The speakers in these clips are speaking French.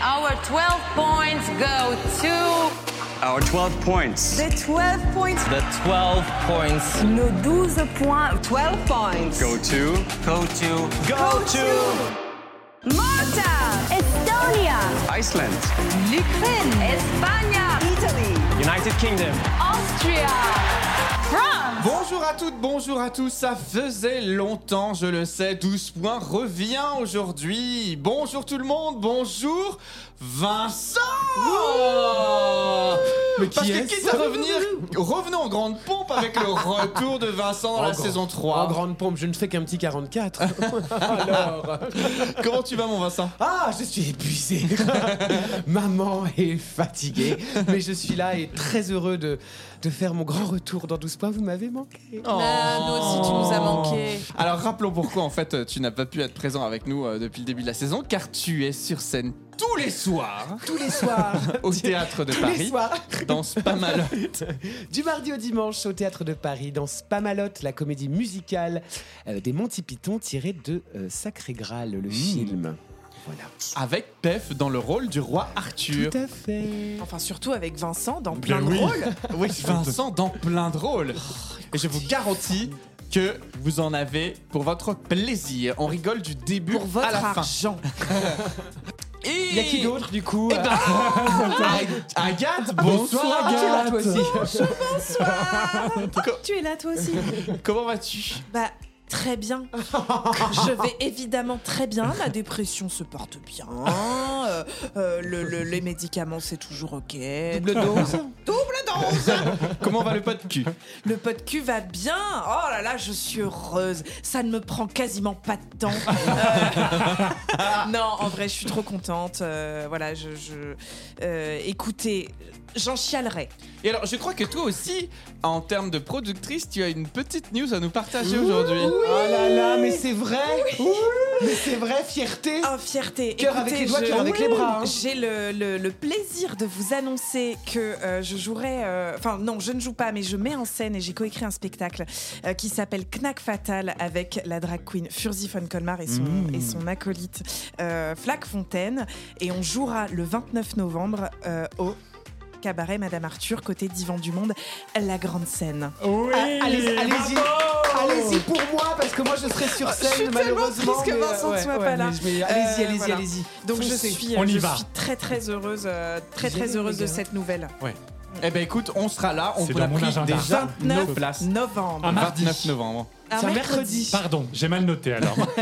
our 12 points go to. Our 12 points. The 12 points. The 12 points Nos 12 points. 12 points. Go to. go to Go to Malta. Estonia. Iceland. L'Ukraine. Espagne. Italy. United Kingdom. Austria. Bonjour à toutes, bonjour à tous, ça faisait longtemps, je le sais, 12 points revient aujourd'hui. Bonjour tout le monde, bonjour Vincent Mais qui Parce que quitte à revenir, revenons en grande pompe avec le retour de Vincent dans la grand- saison 3. En grande pompe, je ne fais qu'un petit 44. Alors. Comment tu vas mon Vincent? Ah, je suis épuisé. Maman est fatiguée. Mais je suis là et très heureux de, de faire mon grand retour dans 12 points. Vous m'avez manqué. Ah, nous aussi, tu nous as manqué. Alors rappelons pourquoi en fait tu n'as pas pu être présent avec nous euh, depuis le début de la saison, car tu es sur scène tous les soirs Tous les soirs. au théâtre de Tous les Paris. soirs. Dans Spamalot. Du mardi au dimanche au théâtre de Paris dans Spamalot, la comédie musicale euh, des Monty Python tirée de euh, Sacré Graal, le film. Voilà. Avec Pef dans le rôle du roi Arthur. Tout à fait. Enfin, surtout avec Vincent dans plein Ben de oui. rôles. Oui, Vincent dans plein de rôles. Et je vous garantis que vous en avez pour votre plaisir. On rigole du début Pour votre à la fin. argent. Et Il y a qui d'autre du coup Eh ben, Ag- Agathe, bonsoir Ah, tu es là, toi aussi. tu es là toi aussi Comment vas-tu? Bah, très bien. Je vais évidemment très bien. La dépression se porte bien. Euh, euh, le- le- les médicaments, c'est toujours ok. Double dose. Double dose Comment va le pot de cul? Le pot de cul va bien. Oh là là, je suis heureuse. Ça ne me prend quasiment pas de temps. Euh, non, en vrai, je suis trop contente. Euh, voilà, je. je- euh, écoutez, j'en chialerai. Et alors, je crois que toi aussi, en termes de productrice, tu as une petite news à nous partager aujourd'hui. Oh là là, mais c'est vrai. Mais c'est vrai, fierté. Oh, fierté. Cœur avec les doigts, je- cœur avec les bras, hein. J'ai le, le- le plaisir de vous annoncer que euh, je jouerai. euh, Enfin, non, je ne joue pas, mais je mets en scène et j'ai coécrit un spectacle euh, qui s'appelle Knack Fatal avec la drag queen Furzi von Colmar et son, Mmh. et son acolyte euh, Flac Fontaine. Et on jouera le 29 novembre euh, au. Cabaret Madame Arthur, côté Divan du Monde, la grande scène. Ah, allez- Allez-y. Allez-y pour moi, parce que moi je serai sur scène Je suis tellement malheureusement. triste que Vincent ouais, soit ouais, pas là. allez-y, Euh, allez-y, voilà. allez-y. Donc je suis, On y je va. suis très très heureuse, euh, très très heureuse de cette nouvelle. Eh ben écoute, on sera là. On mon pris déjà nos 29 places. novembre. Un mardi. 29 novembre. Un C'est un mercredi. Pardon, j'ai mal noté alors.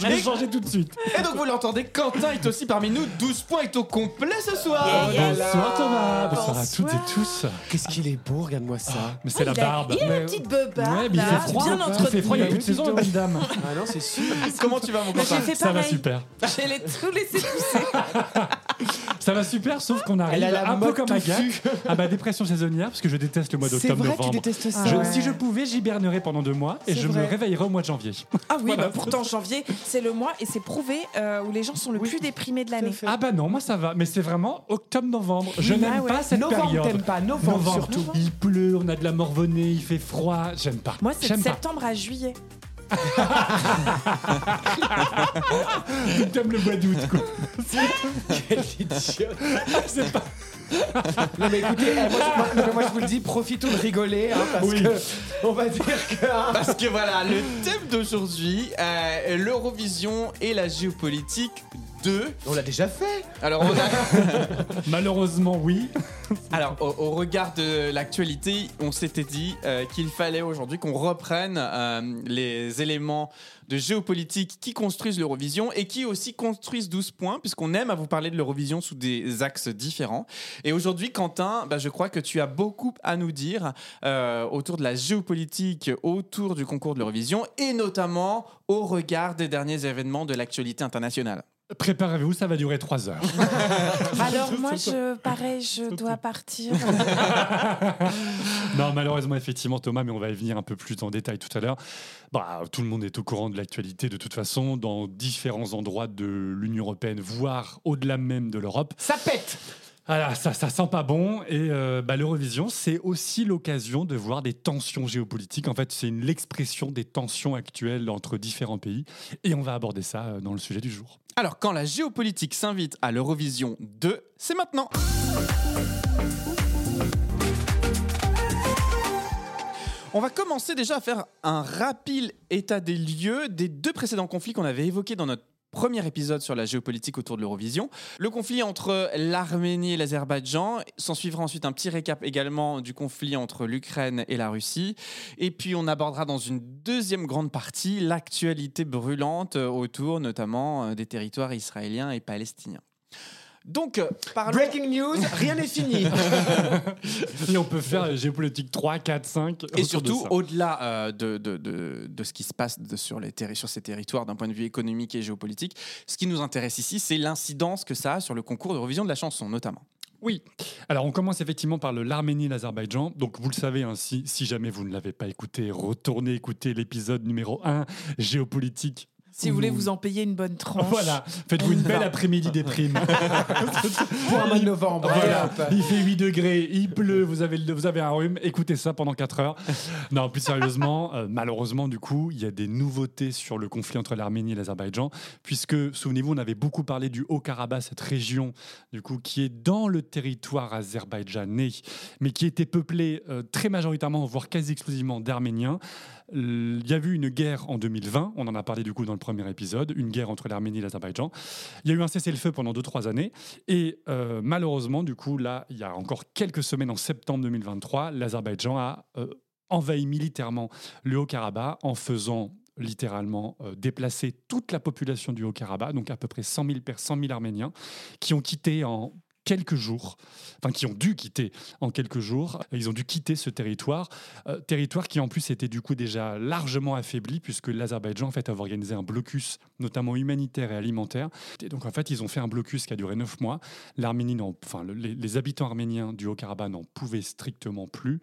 je vais changer tout de suite. Et donc vous l'entendez, Quentin est aussi parmi nous. 12 points est au complet ce soir. Yeah, yeah. Bonsoir Thomas, bonsoir à Bonsoir. toutes et tous. Qu'est-ce qu'il est beau, regarde-moi ça. Mais c'est la il a- barbe. Il a Mais- une petite beubare. Ouais, mais il fait froid. bien Il fait froid, il y a plus de saison, la dame. Ah non, c'est sûr. Comment tu vas mon Quentin Ça va super. J'ai les tout laissé pousser. Ça va super, sauf qu'on arrive la un peu mode comme touffue. Agathe à ma dépression saisonnière, parce que je déteste le mois C'est d'octobre, vrai que tu novembre. détestes ça. Ah Je- ouais. Si je pouvais, j'hibernerais pendant deux mois et je vrai. me réveillerais au mois de janvier. Ah oui, Voilà. bah pourtant janvier, c'est le mois et c'est prouvé euh, où les gens sont le Oui. plus déprimés de l'année. Ah bah non, moi ça va, mais c'est vraiment octobre-novembre. Je Ah n'aime ouais. pas cette Novembre, période. t'aimes pas. Novembre, surtout. Il pleut, on a de la morvonnée, il fait froid, j'aime pas. Moi, c'est de pas. septembre à juillet. T'aimes le mois d'août, quoi. Quel idiot. C'est pas- Non mais écoutez, eh, moi, je, moi- non, mais moi, je vous le dis, profitons de rigoler hein, parce Oui. que on va dire que hein, Parce que voilà, le thème d'aujourd'hui, euh, l'Eurovision et la géopolitique 2. on l'a déjà fait. Alors, on a- Malheureusement, oui. Alors au, au regard de l'actualité, on s'était dit euh, qu'il fallait aujourd'hui qu'on reprenne euh, les éléments de géopolitique qui construisent l'Eurovision et qui aussi construisent 12 points, puisqu'on aime à vous parler de l'Eurovision sous des axes différents. Et aujourd'hui, Quentin, bah, je crois que tu as beaucoup à nous dire euh, autour de la géopolitique, autour du concours de l'Eurovision, et notamment au regard des derniers événements de l'actualité internationale. Préparez-vous, ça va durer trois heures. Alors moi, je, pareil, je dois partir. non, malheureusement, effectivement, Thomas, mais on va y venir un peu plus en détail tout à l'heure. Bah, tout le monde est au courant de l'actualité de toute façon, dans différents endroits de l'Union européenne, voire au-delà même de l'Europe. Ça pète. Voilà, ça, ça sent pas bon. Et euh, bah, l'Eurovision, c'est aussi l'occasion de voir des tensions géopolitiques. En fait, c'est l'expression des tensions actuelles entre différents pays. Et on va aborder ça euh, dans le sujet du jour. Alors, quand la géopolitique s'invite à l'Eurovision 2, c'est maintenant. On va commencer déjà à faire un rapide état des lieux des deux précédents conflits qu'on avait évoqués dans notre premier épisode sur la géopolitique autour de l'Eurovision. Le conflit entre l'Arménie et l'Azerbaïdjan. S'en suivra ensuite un petit récap également du conflit entre l'Ukraine et la Russie. Et puis on abordera dans une deuxième grande partie l'actualité brûlante autour notamment euh, des territoires israéliens et palestiniens. Donc, euh, parlons... Breaking news, rien n'est fini. Et on peut faire géopolitique 3, 4, 5. Et surtout, au-delà euh, de, de, de- de ce qui se passe de- sur, les terri- sur ces territoires d'un point de vue économique et géopolitique, ce qui nous intéresse ici, c'est l'incidence que ça a sur le concours d'Eurovision de la chanson, notamment. Oui. Alors, on commence effectivement par le- l'Arménie et l'Azerbaïdjan. Donc, vous le savez, hein, si, si jamais vous ne l'avez pas écouté, retournez écouter l'épisode numéro 1, géopolitique. Si vous voulez vous en payer une bonne tranche. Voilà, faites-vous une belle après-midi des primes. Pour un mois de novembre. Voilà, il fait 8 degrés, il pleut, vous avez, le- vous avez un rhume, écoutez ça pendant 4 heures. Non, plus sérieusement, euh, malheureusement, du coup, il y a des nouveautés sur le conflit entre l'Arménie et l'Azerbaïdjan, puisque, souvenez-vous, on avait beaucoup parlé du Haut-Karabakh, cette région, du coup, qui est dans le territoire azerbaïdjanais, mais qui était peuplée euh, très majoritairement, voire quasi exclusivement d'Arméniens. Il y a eu une guerre en 2020, on en a parlé du coup dans le premier épisode, une guerre entre l'Arménie et l'Azerbaïdjan. Il y a eu un cessez-le-feu pendant 2-3 années, et euh, malheureusement, du coup, là, il y a encore quelques semaines, en septembre 2023, l'Azerbaïdjan a euh, envahi militairement le Haut-Karabakh en faisant littéralement euh, déplacer toute la population du Haut-Karabakh, donc à peu près 100 000, per- 100 000 Arméniens, qui ont quitté en quelques jours, enfin qui ont dû quitter en quelques jours, ils ont dû quitter ce territoire, euh, territoire qui en plus était du coup déjà largement affaibli puisque l'Azerbaïdjan en fait avait organisé un blocus notamment humanitaire et alimentaire. Et donc en fait ils ont fait un blocus qui a duré neuf mois. L'Arménie, enfin le- les, les habitants arméniens du Haut-Karabakh n'en pouvaient strictement plus.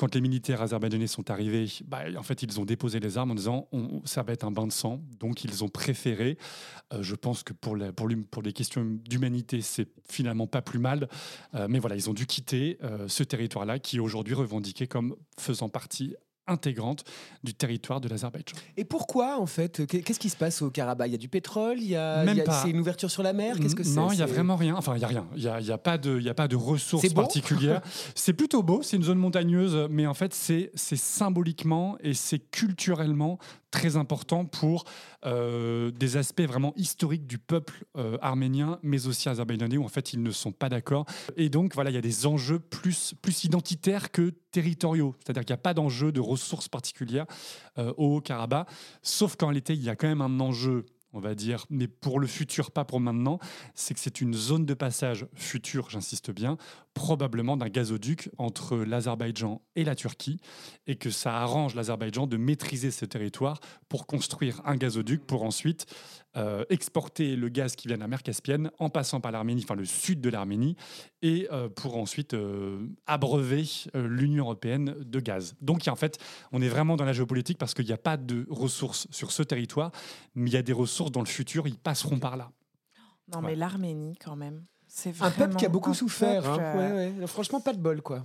Quand les militaires azerbaïdjanais sont arrivés, bah, en fait ils ont déposé les armes en disant on- ça va être un bain de sang. Donc ils ont préféré euh, je pense que pour, les questions d'humanité, c'est finalement pas plus mal. Euh, mais voilà, ils ont dû quitter euh, ce territoire-là qui est aujourd'hui revendiqué comme faisant partie intégrante du territoire de l'Azerbaïdjan. Et pourquoi, en fait Qu'est- Qu'est-ce qui se passe au Karabakh? Il y a du pétrole il y a. C'est une ouverture sur la mer Qu'est-ce que c'est Non, il y a vraiment rien. Enfin, il y a rien. Il y a, il y a pas de, il y a pas de ressources particulières. c'est plutôt beau. C'est une zone montagneuse, mais en fait, c'est, c'est symboliquement et c'est culturellement très important pour euh, des aspects vraiment historiques du peuple euh, arménien, mais aussi azerbaïdjanais, où en fait ils ne sont pas d'accord. Et donc voilà, il y a des enjeux plus, plus identitaires que territoriaux. C'est-à-dire qu'il n'y a pas d'enjeu de ressources particulières euh, au Haut-Karabakh, sauf qu'en l'été, il y a quand même un enjeu on va dire, mais pour le futur, pas pour maintenant, c'est que c'est une zone de passage future, j'insiste bien, probablement d'un gazoduc entre l'Azerbaïdjan et la Turquie, et que ça arrange l'Azerbaïdjan de maîtriser ce territoire pour construire un gazoduc, pour ensuite euh, exporter le gaz qui vient de la mer Caspienne en passant par l'Arménie, enfin le sud de l'Arménie, et euh, pour ensuite euh, abreuver l'Union européenne de gaz. Donc en fait, on est vraiment dans la géopolitique parce qu'il n'y a pas de ressources sur ce territoire, mais il y a des ressources dans le futur, ils passeront par là. Non, mais l'Arménie, quand même. C'est Un peuple qui a beaucoup souffert. peuple, hein. Ouais, ouais. Franchement, pas de bol, quoi.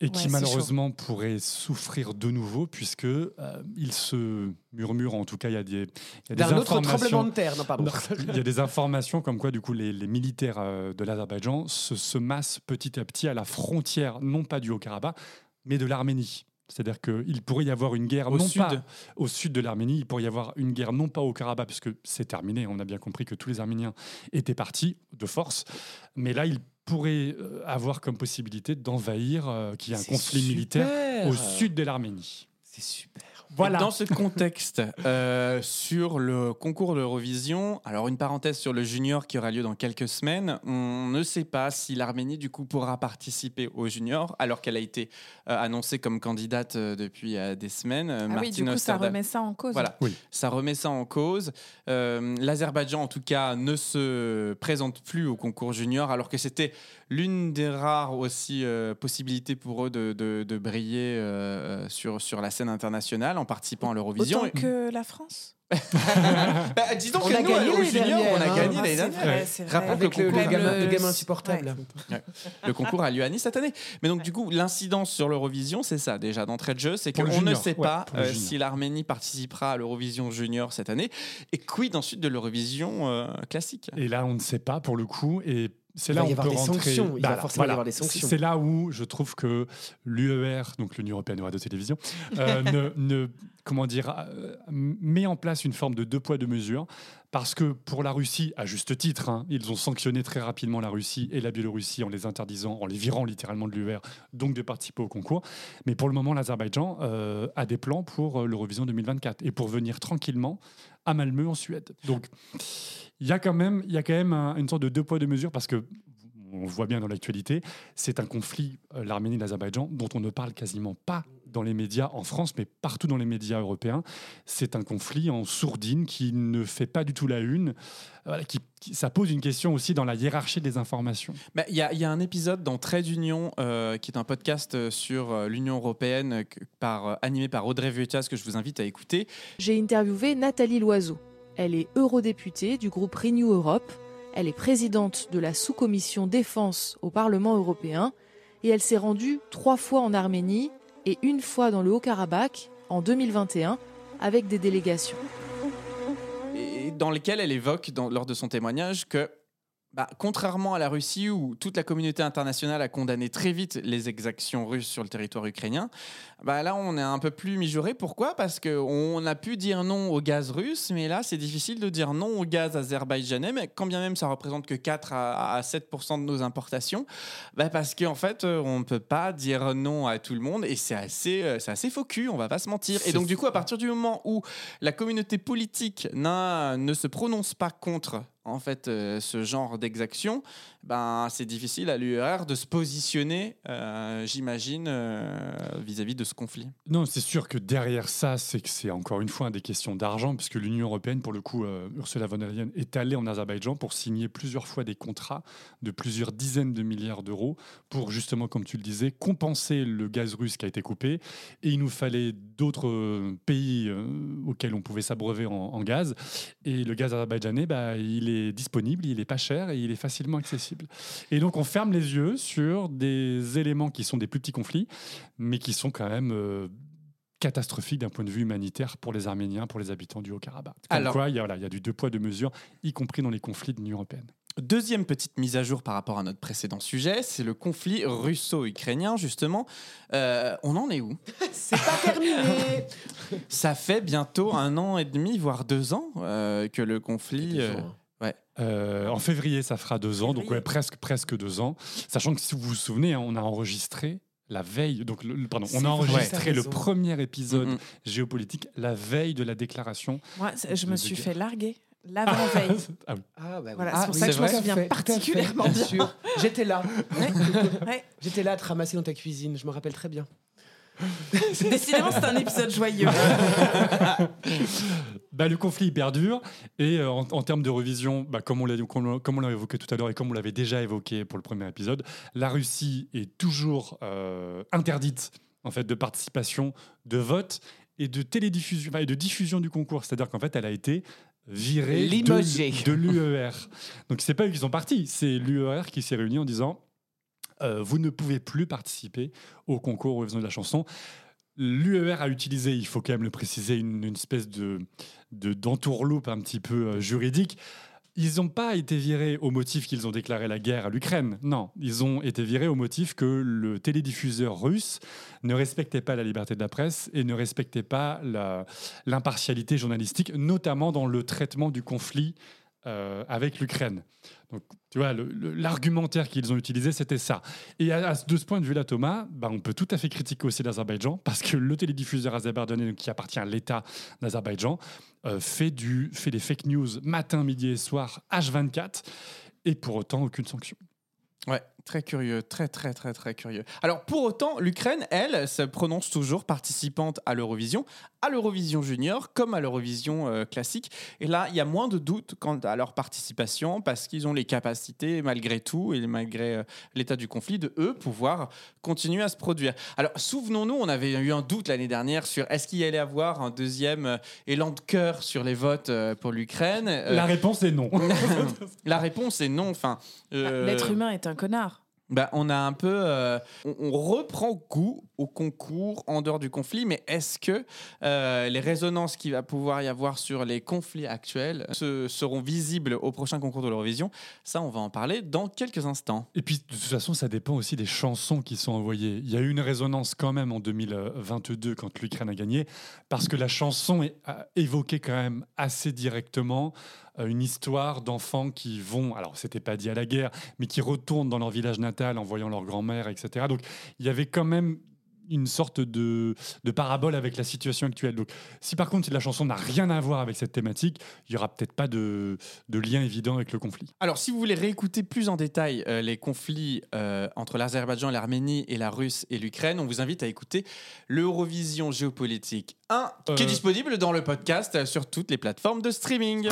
Et Ouais, qui malheureusement pourrait souffrir de nouveau puisque euh, il se murmure, en tout cas il y a des, il y a des D'un autre tremblement informations. de terre. Non, pardon. Non, il y a des informations comme quoi du coup les, les militaires euh, de l'Azerbaïdjan se, se massent petit à petit à la frontière non pas du Haut-Karabakh mais de l'Arménie. C'est-à-dire qu'il pourrait y avoir une guerre Au non sud. pas au sud de l'Arménie, il pourrait y avoir une guerre non pas au Karabakh, puisque c'est terminé, on a bien compris que tous les Arméniens étaient partis de force, mais là il pourrait euh, avoir comme possibilité d'envahir, euh, qu'il y ait un conflit militaire au sud de l'Arménie. C'est super. Et Dans ce contexte, euh, sur le concours de l'Eurovision, alors une parenthèse sur le junior qui aura lieu dans quelques semaines, on ne sait pas si l'Arménie du coup pourra participer au junior alors qu'elle a été euh, annoncée comme candidate euh, depuis euh, des semaines. Ah oui, du coup, ça remet ça en cause. Voilà, Oui. ça remet ça en cause. Euh, L'Azerbaïdjan, en tout cas, ne se présente plus au concours junior, alors que c'était l'une des rares aussi euh, possibilités pour eux de, de- de briller euh, sur, sur la scène internationale. En participant à l'Eurovision. Autant que la France. Bah, dis donc On que a nous, gagné on a hein. gagné l'année c'est dernière. Rappelle Avec le, gamin, le Le- gamin insupportable. Le concours a lieu à Nice cette année. Mais donc, du coup, l'incidence sur l'Eurovision, c'est ça, déjà, d'entrée de jeu, c'est qu'on ne junior, sait pas euh, si l'Arménie participera à l'Eurovision junior cette année. Et quid ensuite de l'Eurovision euh, classique? Et là, on ne sait pas pour le coup. Et c'est là où y on peut avoir des rentrer. sanctions, il va Voilà, forcément y voilà. avoir des sanctions. C'est là où je trouve que l'UER, donc l'Union européenne de radio-télévision, euh, ne, ne- comment dire, euh, met en place une forme de deux poids deux mesures. Parce que pour la Russie, à juste titre, hein, ils ont sanctionné très rapidement la Russie et la Biélorussie en les interdisant, en les virant littéralement de l'UER, donc de participer au concours. Mais pour le moment, l'Azerbaïdjan euh, a des plans pour euh, l'Eurovision 2024 et pour venir tranquillement à Malmö en Suède. Donc il y a quand même, y a quand même un- une sorte de deux poids deux mesures parce que on voit bien dans l'actualité, c'est un conflit, euh, l'Arménie et l'Azerbaïdjan, dont on ne parle quasiment pas dans les médias en France, mais partout dans les médias européens. C'est un conflit en sourdine qui ne fait pas du tout la une. Voilà, qui, qui- ça pose une question aussi dans la hiérarchie des informations. Bah, Il y, a- il y a un épisode dans Trait d'Union, euh, qui est un podcast euh, sur euh, l'Union européenne, euh, que- par, euh, animé par Audrey Vuetas, que je vous invite à écouter. J'ai interviewé Nathalie Loiseau. Elle est eurodéputée du groupe Renew Europe. Elle est présidente de la sous-commission défense au Parlement européen. Et elle s'est rendue trois fois en Arménie et une fois dans le Haut-Karabakh en 2021 avec des délégations. dans lequel elle évoque lors de son témoignage que, bah, contrairement à la Russie où toute la communauté internationale a condamné très vite les exactions russes sur le territoire ukrainien, bah, là on est un peu plus mijauré. Pourquoi? Parce qu'on a pu dire non au gaz russe, mais là c'est difficile de dire non au gaz azerbaïdjanais, mais quand bien même ça représente que 4 à, à 7% de nos importations, bah, parce qu'en fait euh, on ne peut pas dire non à tout le monde et c'est assez, euh, c'est assez faux cul, on va pas se mentir. Et donc du coup à partir du moment où la communauté politique ne se prononce pas contre en fait euh, ce genre d'exaction, ben c'est difficile à l'URR de se positionner, euh, j'imagine, euh, vis-à-vis de ce conflit. Non, c'est sûr que derrière ça, c'est que c'est encore une fois des questions d'argent, puisque l'Union européenne, pour le coup, Ursula von der Leyen est allée en Azerbaïdjan pour signer plusieurs fois des contrats de plusieurs dizaines de milliards d'euros pour justement, comme tu le disais, compenser le gaz russe qui a été coupé. Et il nous fallait d'autres pays auxquels on pouvait s'abreuver en, gaz. Et le gaz azerbaïdjanais, bah, il est disponible, il est pas cher et il est facilement accessible. Et donc on ferme les yeux sur des éléments qui sont des plus petits conflits, mais qui sont quand même euh, catastrophiques d'un point de vue humanitaire pour les Arméniens, pour les habitants du Haut-Karabakh. Alors- quoi, il y, a, voilà, il y a du deux poids, deux mesures, y compris dans les conflits de l'Union européenne. Deuxième petite mise à jour par rapport à notre précédent sujet, c'est le conflit russo-ukrainien, justement. Euh, on en est où? C'est pas terminé. Ça fait bientôt un an et demi, voire deux ans, euh, que le conflit... Deux euh, Euh, en février, ça fera deux ans, donc ouais, presque, presque deux ans. Sachant que si vous vous souvenez, hein, on a enregistré la veille, donc le- le- pardon, on a enregistré le premier épisode Mhm. géopolitique la veille de la déclaration. Moi, je me suis fait larguer l'avant-veille. Ah oui. Ah, bah oui. Voilà, Ah, c'est pour oui, ça que je me souviens particulièrement bien. J'étais là. Ouais. J'étais là à te ramasser dans ta cuisine. Je me rappelle très bien. Décidément, c'est un épisode joyeux. Bah, le conflit perdure et euh, en, en termes de revision, bah, comme on l'a comme, comme on l'a évoqué tout à l'heure et comme on l'avait déjà évoqué pour le premier épisode, la Russie est toujours euh, interdite en fait de participation, de vote et de télédiffusion et de diffusion du concours. C'est-à-dire qu'en fait, elle a été virée Limogée. de, de l'UER. Donc c'est pas eux qui sont partis, c'est l'UER qui s'est réuni en disant euh, vous ne pouvez plus participer au concours Eurovision de la chanson. L'UER a utilisé, il faut quand même le préciser, une, espèce de de- d'entourloupe un petit peu euh, juridique. Ils n'ont pas été virés au motif qu'ils ont déclaré la guerre à l'Ukraine. Non, ils ont été virés au motif que le télédiffuseur russe ne respectait pas la liberté de la presse et ne respectait pas l'impartialité journalistique, notamment dans le traitement du conflit euh, avec l'Ukraine. Donc, tu vois, l'argumentaire qu'ils ont utilisé, c'était ça. Et à, de ce point de vue-là, Thomas, bah, on peut tout à fait critiquer aussi l'Azerbaïdjan, parce que le télédiffuseur azerbaïdjanais, qui appartient à l'État d'Azerbaïdjan, euh, fait, fait des fake news matin, midi et soir, H24, et pour autant aucune sanction. Ouais, Très curieux, très très très très curieux. Alors pour autant, l'Ukraine, elle, se prononce toujours participante à l'Eurovision, à l'Eurovision junior comme à l'Eurovision euh, classique. Et là, il y a moins de doutes quant à leur participation parce qu'ils ont les capacités, malgré tout, et malgré euh, l'état du conflit, de eux pouvoir continuer à se produire. Alors souvenons-nous, on avait eu un doute l'année dernière sur est-ce qu'il y allait avoir un deuxième euh, élan de cœur sur les votes euh, pour l'Ukraine. Euh, La réponse est non. la réponse est non. Enfin, euh, L'être humain est un connard. Bah, on a un peu, euh, on, reprend goût au concours en dehors du conflit, mais est-ce que euh, les résonances qu'il va pouvoir y avoir sur les conflits actuels se- seront visibles au prochain concours de l'Eurovision? Ça, on va en parler dans quelques instants. Et puis, de toute façon, ça dépend aussi des chansons qui sont envoyées. Il y a eu une résonance quand même en 2022 quand l'Ukraine a gagné, parce que la chanson est- a évoqué quand même assez directement une histoire d'enfants qui vont, alors c'était pas dit à la guerre, mais qui retournent dans leur village natal en voyant leur grand-mère, etc. Donc, il y avait quand même une sorte de, de parabole avec la situation actuelle. Donc, si par contre si la chanson n'a rien à voir avec cette thématique, il y aura peut-être pas de, de lien évident avec le conflit. Alors, si vous voulez réécouter plus en détail euh, les conflits euh, entre l'Azerbaïdjan, l'Arménie et la Russe et l'Ukraine, on vous invite à écouter l'Eurovision géopolitique 1, qui est Euh. disponible dans le podcast sur toutes les plateformes de streaming.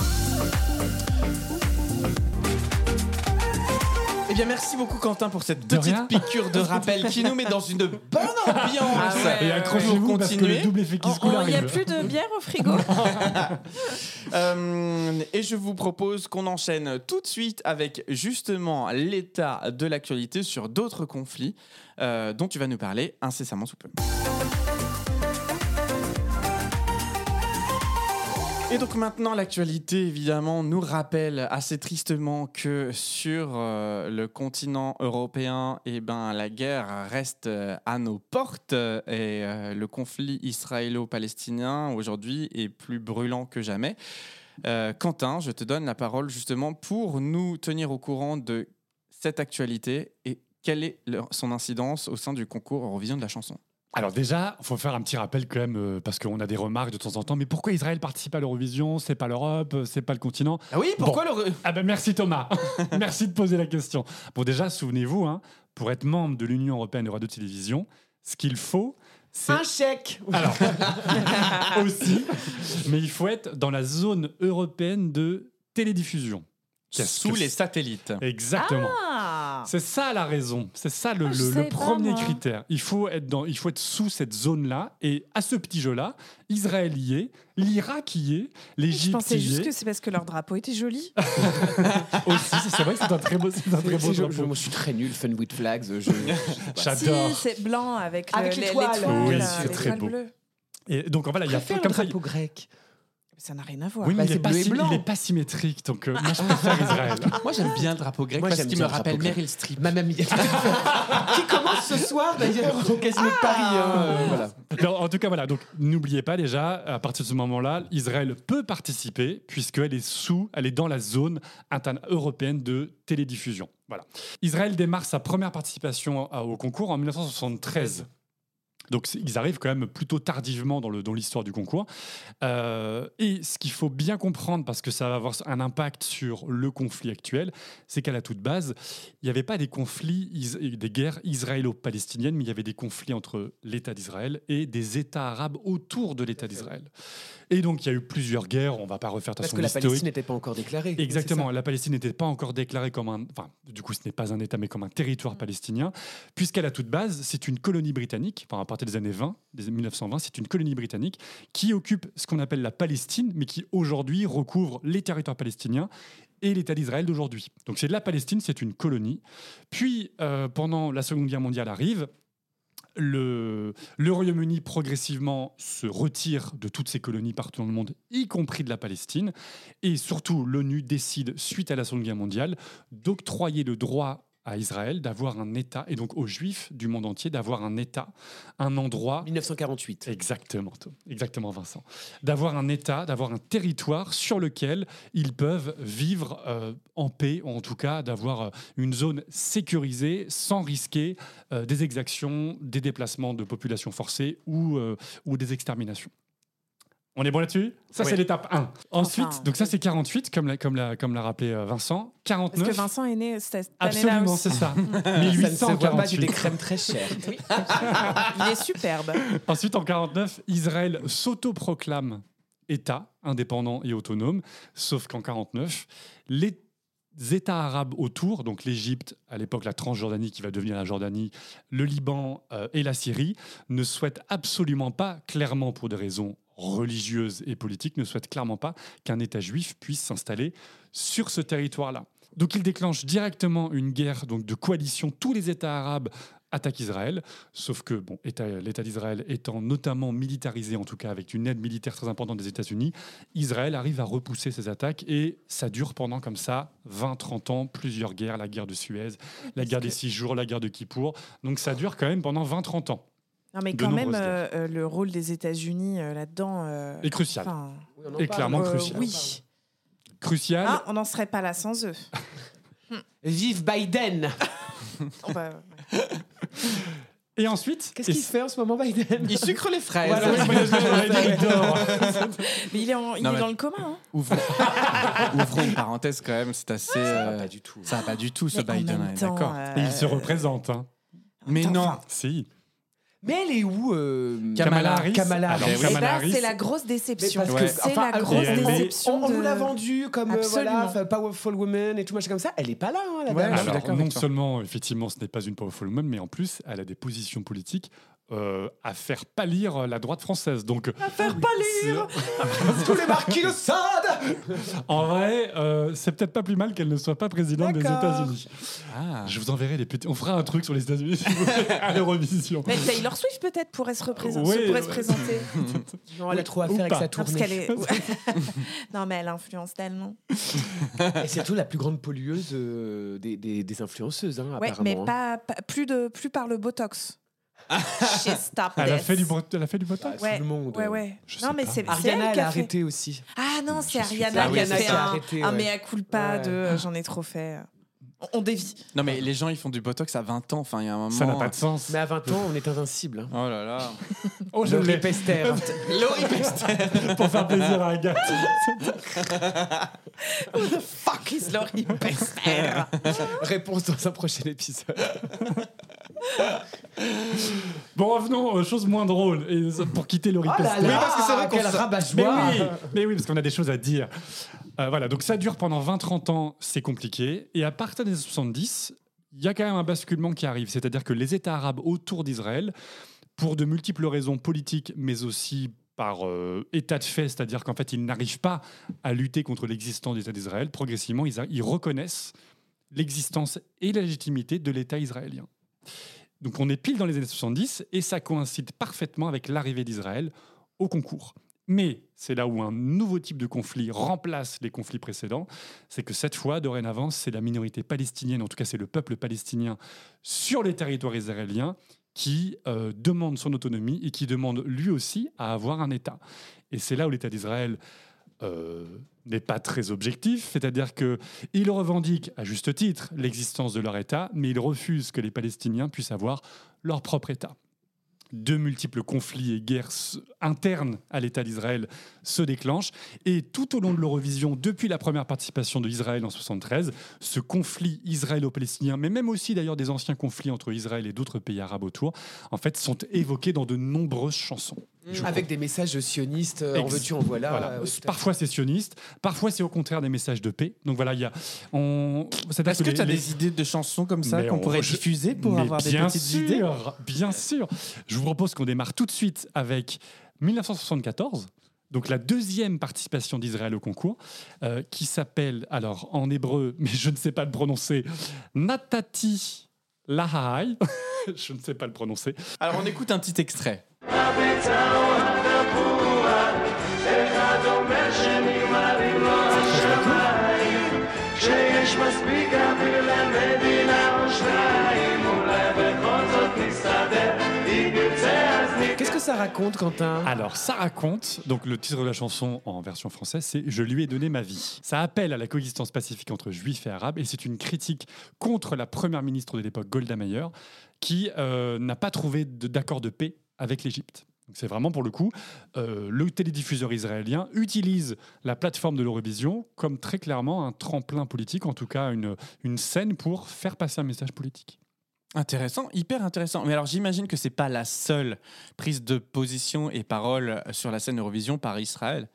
Bien, merci beaucoup Quentin pour cette De petite rien. piqûre de rappel qui nous met dans une bonne ambiance. Ah ouais, Et accrochez-vous Pour parce que le double effet qui Il se coule n'y a plus de bière au frigo. Euh, et je vous propose qu'on enchaîne tout de suite avec justement l'état de l'actualité sur d'autres conflits euh, dont tu vas nous parler incessamment sous peu. Et donc maintenant, l'actualité, évidemment, nous rappelle assez tristement que sur euh, le continent européen, eh ben, la guerre reste euh, à nos portes et euh, le conflit israélo-palestinien aujourd'hui est plus brûlant que jamais. Quentin, je te donne la parole justement pour nous tenir au courant de cette actualité et quelle est son incidence au sein du concours Eurovision de la chanson. Alors déjà, il faut faire un petit rappel quand même, euh, parce qu'on a des remarques de temps en temps. Mais pourquoi Israël participe à l'Eurovision? C'est pas l'Europe, euh, c'est pas le continent. Ah oui, pourquoi le... Ah ben merci Thomas, merci de poser la question. Bon déjà, souvenez-vous, hein, pour être membre de l'Union européenne de radio télévision, ce qu'il faut, c'est Un chèque alors aussi, mais il faut être dans la zone européenne de télédiffusion. Sous que les satellites. Exactement. Ah C'est ça la raison. C'est ça le, Ah, je le- le savais pas, premier critère. Il faut être dans, il faut être sous cette zone-là. Et à ce petit jeu-là, Israël y est, l'Irak y est, Je l'Égypte pensais y juste est. que c'est parce que leur drapeau était joli. Aussi, c'est vrai que c'est un très beau, c'est un très beau C'est- je, drapeau. je- moi, je suis très nul, Fun with Flags. Je, je- J'adore. Si, c'est blanc avec, Avec le- l'étoile. Oui, l'étoile, c'est euh, très beau. bleue. Et donc voilà, il y a comme ça. drapeau grec. Ça n'a rien à voir. Oui, mais Bah, il, est c'est pas il est pas symétrique, donc euh, moi je préfère Israël. Moi, j'aime bien le drapeau grec Moi, parce qu'il me le rappelle. Meryl Streep. Mamma Mia. qui commence ce soir d'ailleurs au Casino de Paris. hein, euh, voilà. Non, en tout cas, voilà. Donc, n'oubliez pas déjà, à partir de ce moment-là, Israël peut participer puisqu'elle est sous, elle est dans la zone interne européenne de télédiffusion. Voilà. Israël démarre sa première participation au concours en 1973. Donc ils arrivent quand même plutôt tardivement dans l'histoire du concours. Euh, et ce qu'il faut bien comprendre, parce que ça va avoir un impact sur le conflit actuel, c'est qu'à la toute base, il n'y avait pas des conflits, des guerres israélo-palestiniennes, mais il y avait des conflits entre l'État d'Israël et des États arabes autour de l'État d'Israël. Et donc il y a eu plusieurs guerres, on ne va pas refaire Parce que la. Palestine n'était pas encore déclarée. Exactement, la Palestine n'était pas encore déclarée comme un... Enfin, du coup, ce n'est pas un État, mais comme un territoire palestinien, puisqu'à la toute base, c'est une colonie britannique, enfin, à partir des années 20, des 1920, c'est une colonie britannique qui occupe ce qu'on appelle la Palestine, mais qui aujourd'hui recouvre les territoires palestiniens et l'État d'Israël d'aujourd'hui. Donc c'est de la Palestine, c'est une colonie. Puis, euh, pendant la Seconde Guerre mondiale arrive, le, Royaume-Uni progressivement se retire de toutes ces colonies partout dans le monde, y compris de la Palestine. Et surtout, l'ONU décide, suite à la Seconde Guerre mondiale, d'octroyer le droit à Israël d'avoir un État, et donc aux Juifs du monde entier d'avoir un État, un endroit 1948. Exactement, exactement Vincent. D'avoir un État, d'avoir un territoire sur lequel ils peuvent vivre euh, en paix, ou en tout cas d'avoir euh, une zone sécurisée sans risquer euh, des exactions, des déplacements de population forcée ou, euh, ou des exterminations. On est bon là-dessus Ça, Oui. c'est l'étape 1. Ensuite, Enfin, donc ça, c'est 48, comme l'a, comme l'a, comme l'a rappelé euh, Vincent. Parce 49. que Vincent est né cette année-là Absolument, aussi. c'est ça. Ça ne se voit pas, j'ai 1848. des crèmes très chères. Il est superbe. Ensuite, en 49, Israël s'autoproclame État indépendant et autonome, sauf qu'en 49, les États arabes autour, donc l'Égypte, à l'époque la Transjordanie qui va devenir la Jordanie, le Liban euh, et la Syrie, ne souhaitent absolument pas, clairement pour des raisons religieuses et politiques, ne souhaitent clairement pas qu'un État juif puisse s'installer sur ce territoire-là. Donc il déclenche directement une guerre donc, de coalition. Tous les États arabes attaquent Israël, sauf que bon, État- l'État d'Israël étant notamment militarisé, en tout cas avec une aide militaire très importante des États-Unis, Israël arrive à repousser ses attaques et ça dure pendant comme ça 20-30 ans, plusieurs guerres, la guerre de Suez, la guerre des six jours, la guerre de Kippour. Donc ça dure quand même pendant 20-30 ans. Non, mais quand même, euh, euh, le rôle des États-Unis euh, là-dedans. euh, Et crucial. Et clairement euh, crucial. Oui. Crucial. Ah, on n'en serait pas là sans eux. Vive Biden va- Et ensuite, Qu'est-ce qu'il fait en ce moment, Biden? Il sucre les fraises. Voilà, Oui, il dort. Mais il est, en- il Non, est mais- dans le coma. Hein. Ouvrons, ouvrons une parenthèse quand même, c'est assez. euh, Pas du tout. Ça va pas du tout ce Mais en Biden, temps, d'accord. euh, Et il se représente. hein. Mais non. enfin, Si. Mais elle est où euh, Kamala Harris. Kamala Alors, Harris. Et Kamala là, Harris. c'est la grosse Mais déception. parce que, C'est enfin, la grosse elle déception. On, on nous l'a vendu comme euh, voilà, powerful woman et tout machin comme ça. Elle est pas là, hein, la Ouais, dame. Alors, non seulement, effectivement, ce n'est pas une powerful woman, mais en plus, elle a des positions politiques euh, à faire pâlir la droite française. Donc, À faire pâlir tous les marquis de Sade. en vrai, euh, c'est peut-être pas plus mal qu'elle ne soit pas présidente des. États-Unis. Ah. Je vous enverrai des petits. On fera un truc sur les États-Unis si vous voulez, à l'Eurovision. Mais Taylor Swift peut-être pourrait se, représenter, Oui, pourrait se présenter. Non, elle a trop à faire avec sa Non, parce tournée. est... non, mais elle influence tellement. Et c'est surtout la plus grande pollueuse euh, des, des, des influenceuses, hein, Ouais, apparemment. mais hein. pas, pas- plus, de, plus par le Botox. She stopped Elle a fait du, elle a fait du botox? Tout Ouais, le monde. ouais, ouais. Je Non, sais mais pas. c'est c'est Ariana, elle qui a a fait. arrêté aussi. Ah non, c'est suis Ariana qui a fait un, arrêté, un ouais. mea culpa Ouais. de euh, j'en ai trop fait. On, on dévie. Non, mais les gens, ils font du botox à 20 ans. Enfin, il y a un moment. Ça n'a pas de sens. Mais à 20 ans, on est invincible. Hein. Oh là là. Oh, je Laurie l'ai Pester. Laurie Pester. pour faire plaisir à Agathe. Who the fuck is Laurie Pester Réponse dans un prochain épisode. Bon, revenons aux choses moins drôles et pour quitter Oh là Pester. là, parce que c'est vrai qu'on se- Mais oui, mais oui, parce qu'on a des choses à dire. Euh, voilà, donc ça dure pendant 20-30 ans, c'est compliqué. Et à partir des années 70, il y a quand même un basculement qui arrive. C'est-à-dire que les États arabes autour d'Israël, pour de multiples raisons politiques, mais aussi par euh, état de fait, c'est-à-dire qu'en fait, ils n'arrivent pas à lutter contre l'existence de l'État d'Israël, progressivement, ils, a- ils reconnaissent l'existence et la légitimité de l'État israélien. Donc on est pile dans les années 70 et ça coïncide parfaitement avec l'arrivée d'Israël au concours. Mais c'est là où un nouveau type de conflit remplace les conflits précédents, c'est que cette fois, dorénavant, c'est la minorité palestinienne, en tout cas c'est le peuple palestinien sur les territoires israéliens qui euh, demande son autonomie et qui demande lui aussi à avoir un État. Et c'est là où l'État d'Israël euh, n'est pas très objectif, c'est-à-dire qu'ils revendiquent à juste titre l'existence de leur État, mais ils refusent que les Palestiniens puissent avoir leur propre État. De multiples conflits et guerres internes à l'État d'Israël se déclenchent. Et tout au long de l'Eurovision, depuis la première participation de Israël en 73, ce conflit israélo-palestinien, mais même aussi d'ailleurs des anciens conflits entre Israël et d'autres pays arabes autour, en fait, sont évoqués dans de nombreuses chansons. Je Avec des messages sionistes, euh, en veux-tu, en voilà. voilà. euh, Parfois c'est sioniste, parfois c'est au contraire des messages de paix. Donc voilà, il y a. On... Est-ce que tu as les- des idées de chansons comme ça qu'on on- pourrait je- diffuser pour Mais avoir des petites sûr, idées? Bien sûr. Je vous propose qu'on démarre tout de suite avec 1974. Donc la deuxième participation d'Israël au concours, euh, qui s'appelle, alors en hébreu, mais je ne sais pas le prononcer, Natati Lahai. je ne sais pas le prononcer. Alors, on écoute un petit extrait. Raconte, Quentin Alors, ça raconte, donc le titre de la chanson en version française, c'est Je lui ai donné ma vie. Ça appelle à la coexistence pacifique entre juifs et arabes, et c'est une critique contre la première ministre de l'époque, Golda Meir, qui euh, n'a pas trouvé d'accord de paix avec l'Égypte. C'est vraiment pour le coup, euh, le télédiffuseur israélien utilise la plateforme de l'Eurovision comme très clairement un tremplin politique, en tout cas une scène pour faire passer un message politique. Intéressant, hyper intéressant. Mais alors j'imagine que c'est pas la seule prise de position et parole sur la scène Eurovision par Israël.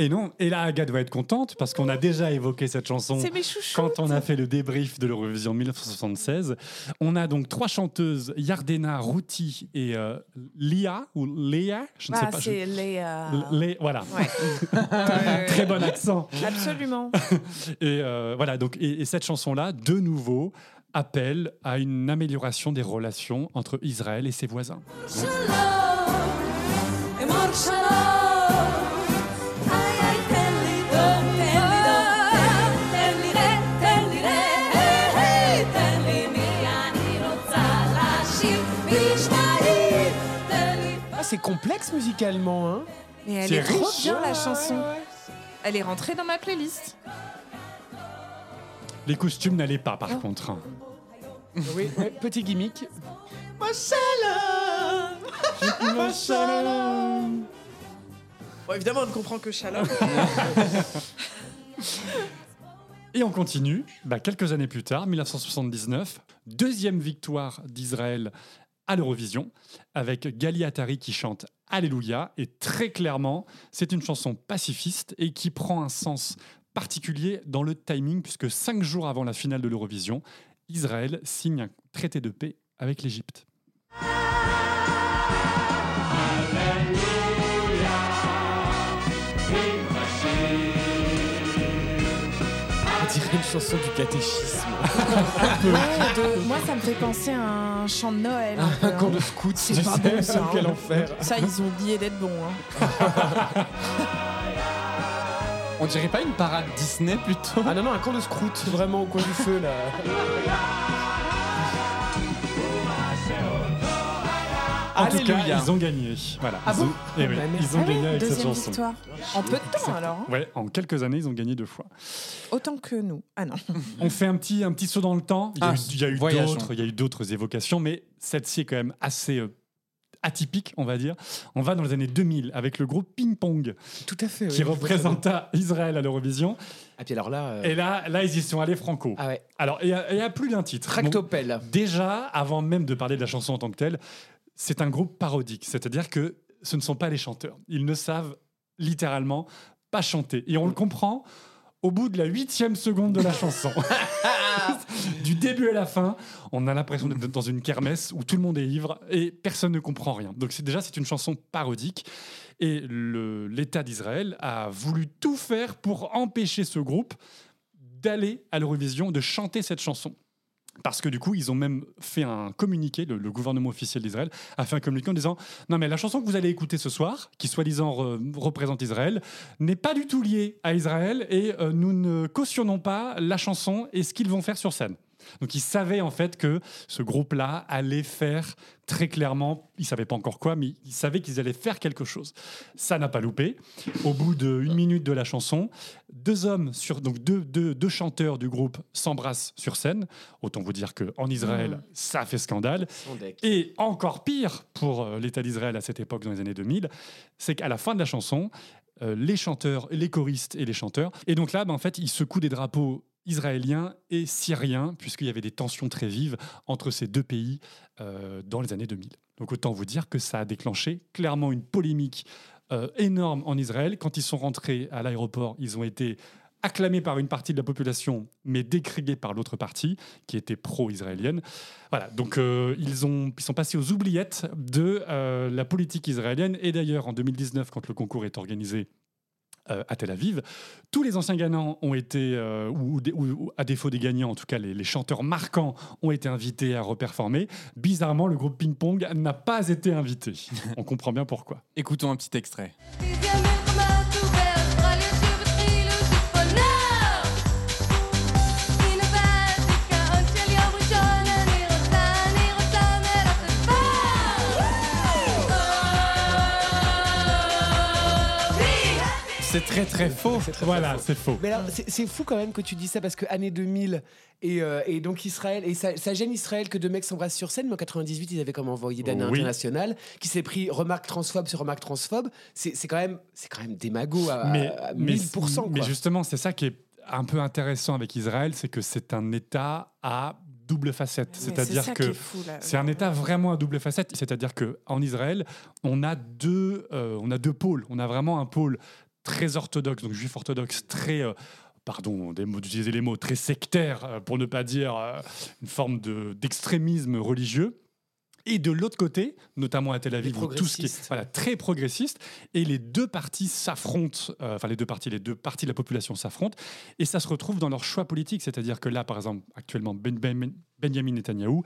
Et non, et là Agathe va être contente parce qu'on a déjà évoqué cette chanson C'est mes chouchous. quand on a fait le débrief de l'Eurovision 1976. On a donc trois chanteuses, Yardena, Routi et euh, Lia, ou Léa, je ne sais Ah, pas. je- c'est Léa. Lé- voilà. Ouais. Très bon accent. Absolument. Et euh, voilà, donc, et, et cette chanson-là, de nouveau, appelle à une amélioration des relations entre Israël et ses voisins. Ah, c'est complexe musicalement, hein Mais elle C'est est trop riche. bien la chanson. Elle est rentrée dans ma playlist. Les costumes n'allaient pas, Oh. par contre. hein. Oui, oui, petit gimmick. Bon, évidemment, on ne comprend que Shalom. Et on continue, bah, quelques années plus tard, 1979, deuxième victoire d'Israël à l'Eurovision, avec Gali Atari qui chante Alléluia. Et très clairement, c'est une chanson pacifiste et qui prend un sens particulier dans le timing, puisque cinq jours avant la finale de l'Eurovision, Israël signe un traité de paix avec l'Égypte. On dirait une chanson du catéchisme. Ouais, de- Moi, ça me fait penser à un chant de Noël. un Un hein. camp de scouts, tu C'est pas sais, bon, ça, hein. quel enfer. Ça, ils ont oublié d'être bons. hein. On dirait pas une parade Disney plutôt Ah non, non, un camp de scouts, vraiment au coin du feu, là. En tout cas, Alléluia. ils ont gagné. Voilà. Ah Ils bon ont- eh oui, Bah, merci. ils ont Ah oui, gagné avec cette deuxième chanson. victoire. En peu de temps, alors. hein. Ouais, en quelques années, ils ont gagné deux fois. Autant que nous. Ah non. On fait un petit, un petit saut dans le temps. Il y a Ah, eu- il y a eu, voyageons. d'autres, il y a eu d'autres évocations, mais celle-ci est quand même assez euh, atypique, on va dire. On va dans les années 2000 avec le groupe Ping Pong Tout à fait. qui oui. représenta Israël à l'Eurovision. Ah, puis alors là. euh, Et là, là, ils y sont allés franco. Ah ouais. Alors, il y, a- il y a plus d'un titre. Bon, Tractopelle. déjà, avant même de parler de la chanson en tant que telle, c'est un groupe parodique, c'est-à-dire que ce ne sont pas les chanteurs. Ils ne savent littéralement pas chanter. Et on le comprend au bout de la huitième seconde de la chanson. du début à la fin, on a l'impression d'être dans une kermesse où tout le monde est ivre et personne ne comprend rien. Donc c'est déjà c'est une chanson parodique et l'État d'Israël a voulu tout faire pour empêcher ce groupe d'aller à l'Eurovision, de chanter cette chanson. Parce que du coup, ils ont même fait un communiqué, le, le gouvernement officiel d'Israël a fait un communiqué en disant Non, mais la chanson que vous allez écouter ce soir, qui soi-disant re- représente Israël, n'est pas du tout liée à Israël et euh, nous ne cautionnons pas la chanson et ce qu'ils vont faire sur scène. Donc ils savaient en fait que ce groupe-là allait faire très clairement, ils savaient pas encore quoi, mais ils savaient qu'ils allaient faire quelque chose. Ça n'a pas loupé. Au bout d'une minute de la chanson, deux hommes, sur, donc deux, deux, deux chanteurs du groupe s'embrassent sur scène. Autant vous dire qu'en Israël, ça fait scandale. Et encore pire pour euh, l'État d'Israël à cette époque, dans les années 2000, c'est qu'à la fin de la chanson, euh, les chanteurs, les choristes et les chanteurs, et donc là, ben, en fait, ils secouent des drapeaux israéliens et syriens, puisqu'il y avait des tensions très vives entre ces deux pays euh, dans les années 2000. Donc autant vous dire que ça a déclenché clairement une polémique euh, énorme en Israël. Quand ils sont rentrés à l'aéroport, ils ont été acclamés par une partie de la population, mais décriés par l'autre partie, qui était pro-israélienne. Voilà, donc euh, ils, ont, ils sont passés aux oubliettes de la politique israélienne. Et d'ailleurs, en 2019, quand le concours est organisé euh, à Tel Aviv, tous les anciens gagnants ont été, euh, ou, à défaut des gagnants, en tout cas les, les chanteurs marquants ont été invités à reperformer. Bizarrement, le groupe Ping Pong n'a pas été invité. On comprend bien pourquoi. Écoutons un petit extrait. C'est très très faux. C'est très, très Voilà, faux. c'est faux. Mais alors, c'est fou quand même que tu dis ça parce que année 2000 et, euh, et donc Israël et ça, ça gêne Israël que deux mecs s'embrassent sur scène. Mais en 98, ils avaient comme envoyé Dana Oui. International qui s'est pris remarque transphobe sur remarque transphobe. C'est c'est quand même c'est quand même démago à, mais, à mais- 1000%. mais quoi. justement, c'est ça qui est un peu intéressant avec Israël, c'est que c'est un État à double facette. C'est-à-dire que c'est un État vraiment à double facette. C'est-à-dire que en Israël, on a deux, euh, on a deux pôles. On a vraiment un pôle très orthodoxe, donc juif orthodoxe, très euh, Pardon d'utiliser les mots très sectaire, euh, pour ne pas dire euh, une forme de- d'extrémisme religieux. Et de l'autre côté, notamment à Tel Aviv, tout ce qui est voilà, très progressiste, et les deux parties s'affrontent, euh, enfin les deux parties, les deux parties de la population s'affrontent, et ça se retrouve dans leur choix politique. C'est-à-dire que là, par exemple, actuellement, Ben- Ben- Benjamin Netanyahou,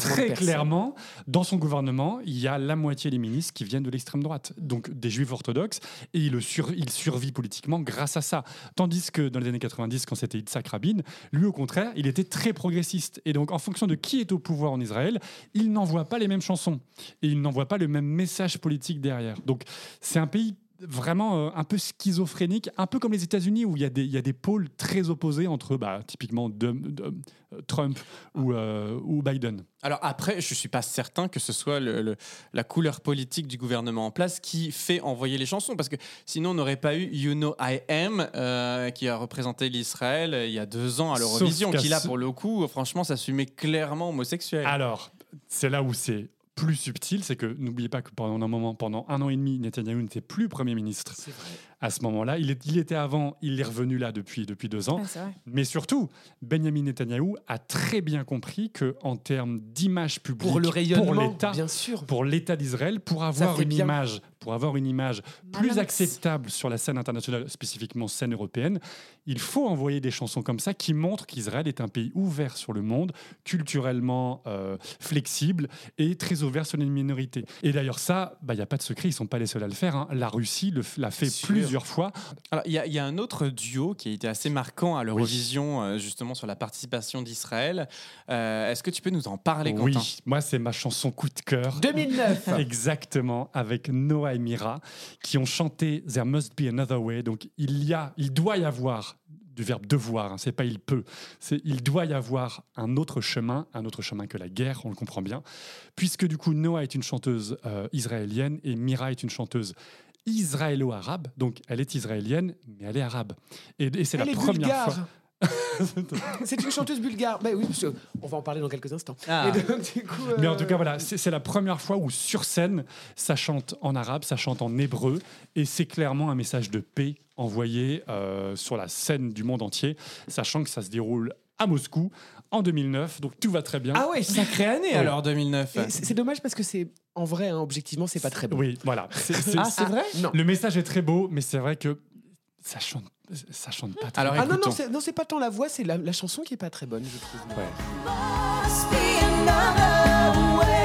très clairement, dans son gouvernement, il y a la moitié des ministres qui viennent de l'extrême droite, donc des juifs orthodoxes, et il, le sur- il survit politiquement grâce à ça. Tandis que dans les années 90, quand c'était Yitzhak Rabin, lui au contraire, il était très progressiste. Et donc en fonction de qui est au pouvoir en Israël, il n'envoie pas les mêmes chansons, et il n'envoie pas le même message politique derrière. Donc c'est un pays vraiment euh, un peu schizophrénique, un peu comme les États-Unis où il y, a des- il y a des pôles très opposés entre bah, typiquement de- de- euh, Trump ou, euh, ou Biden. Alors après, je suis pas certain que ce soit le- le- la couleur politique du gouvernement en place qui fait envoyer les chansons, parce que sinon on n'aurait pas eu You Know I Am euh, qui a représenté l'Israël il y a deux ans à l'Eurovision, qui là pour le coup, franchement, s'assumait clairement homosexuel. Alors, c'est là où c'est plus subtil, c'est que n'oubliez pas que pendant un moment, pendant un an et demi, Netanyahu n'était plus Premier ministre C'est vrai. À ce moment-là. Il, était avant, il est revenu là depuis, depuis deux ans. Ah. Mais surtout, Benjamin Netanyahou a très bien compris que en termes d'image publique Pour le pour rayonnement, pour l'État d'Israël, pour avoir une bien. image, pour avoir une image plus acceptable sur la scène internationale, spécifiquement scène européenne, il faut envoyer des chansons comme ça qui montrent qu'Israël est un pays ouvert sur le monde, culturellement euh, flexible et très ouvert sur les minorités. Et d'ailleurs ça, bah, il n'y a pas de secret, ils sont pas les seuls à le faire. hein. La Russie le l'a fait Sûr. Plusieurs fois. Alors, il y, a- il y a un autre duo qui a été assez marquant à l'Eurovision, euh, justement sur la participation d'Israël. Euh, Est-ce que tu peux nous en parler, oui, Quentin? moi c'est ma chanson coup de cœur. 2009. Exactement, avec Noah et Mira, qui ont chanté There Must Be Another Way. Donc il y a, il doit y avoir du verbe devoir, hein, c'est pas il peut, c'est il doit y avoir un autre chemin, un autre chemin que la guerre, on le comprend bien, puisque du coup Noah est une chanteuse euh, israélienne et Mira est une chanteuse israélo-arabe, donc elle est israélienne, mais elle est arabe. Et, et c'est la est première bulgare. fois. C'est une chanteuse bulgare. Bah oui, on va en parler dans quelques instants. Ah. Et donc, du coup, Mais en euh, tout cas, voilà, c'est c'est la première fois où sur scène, ça chante en arabe, ça chante en hébreu, et c'est clairement un message de paix envoyé euh, sur la scène du monde entier, sachant que ça se déroule à Moscou en 2009, donc tout va très bien. Ah ouais, Sacrée année alors 2009. Et C'est c'est dommage parce que c'est en vrai, hein, objectivement, c'est pas très bon. Oui, voilà. C'est- c'est- Ah, c'est vrai? Non. Le message est très beau, mais c'est vrai que ça chante, ça chante pas très Alors Ah non, écoutons. non, c'est- non, c'est pas tant la voix, c'est la, la chanson qui est pas très bonne, je trouve. Ouais. Must be another way.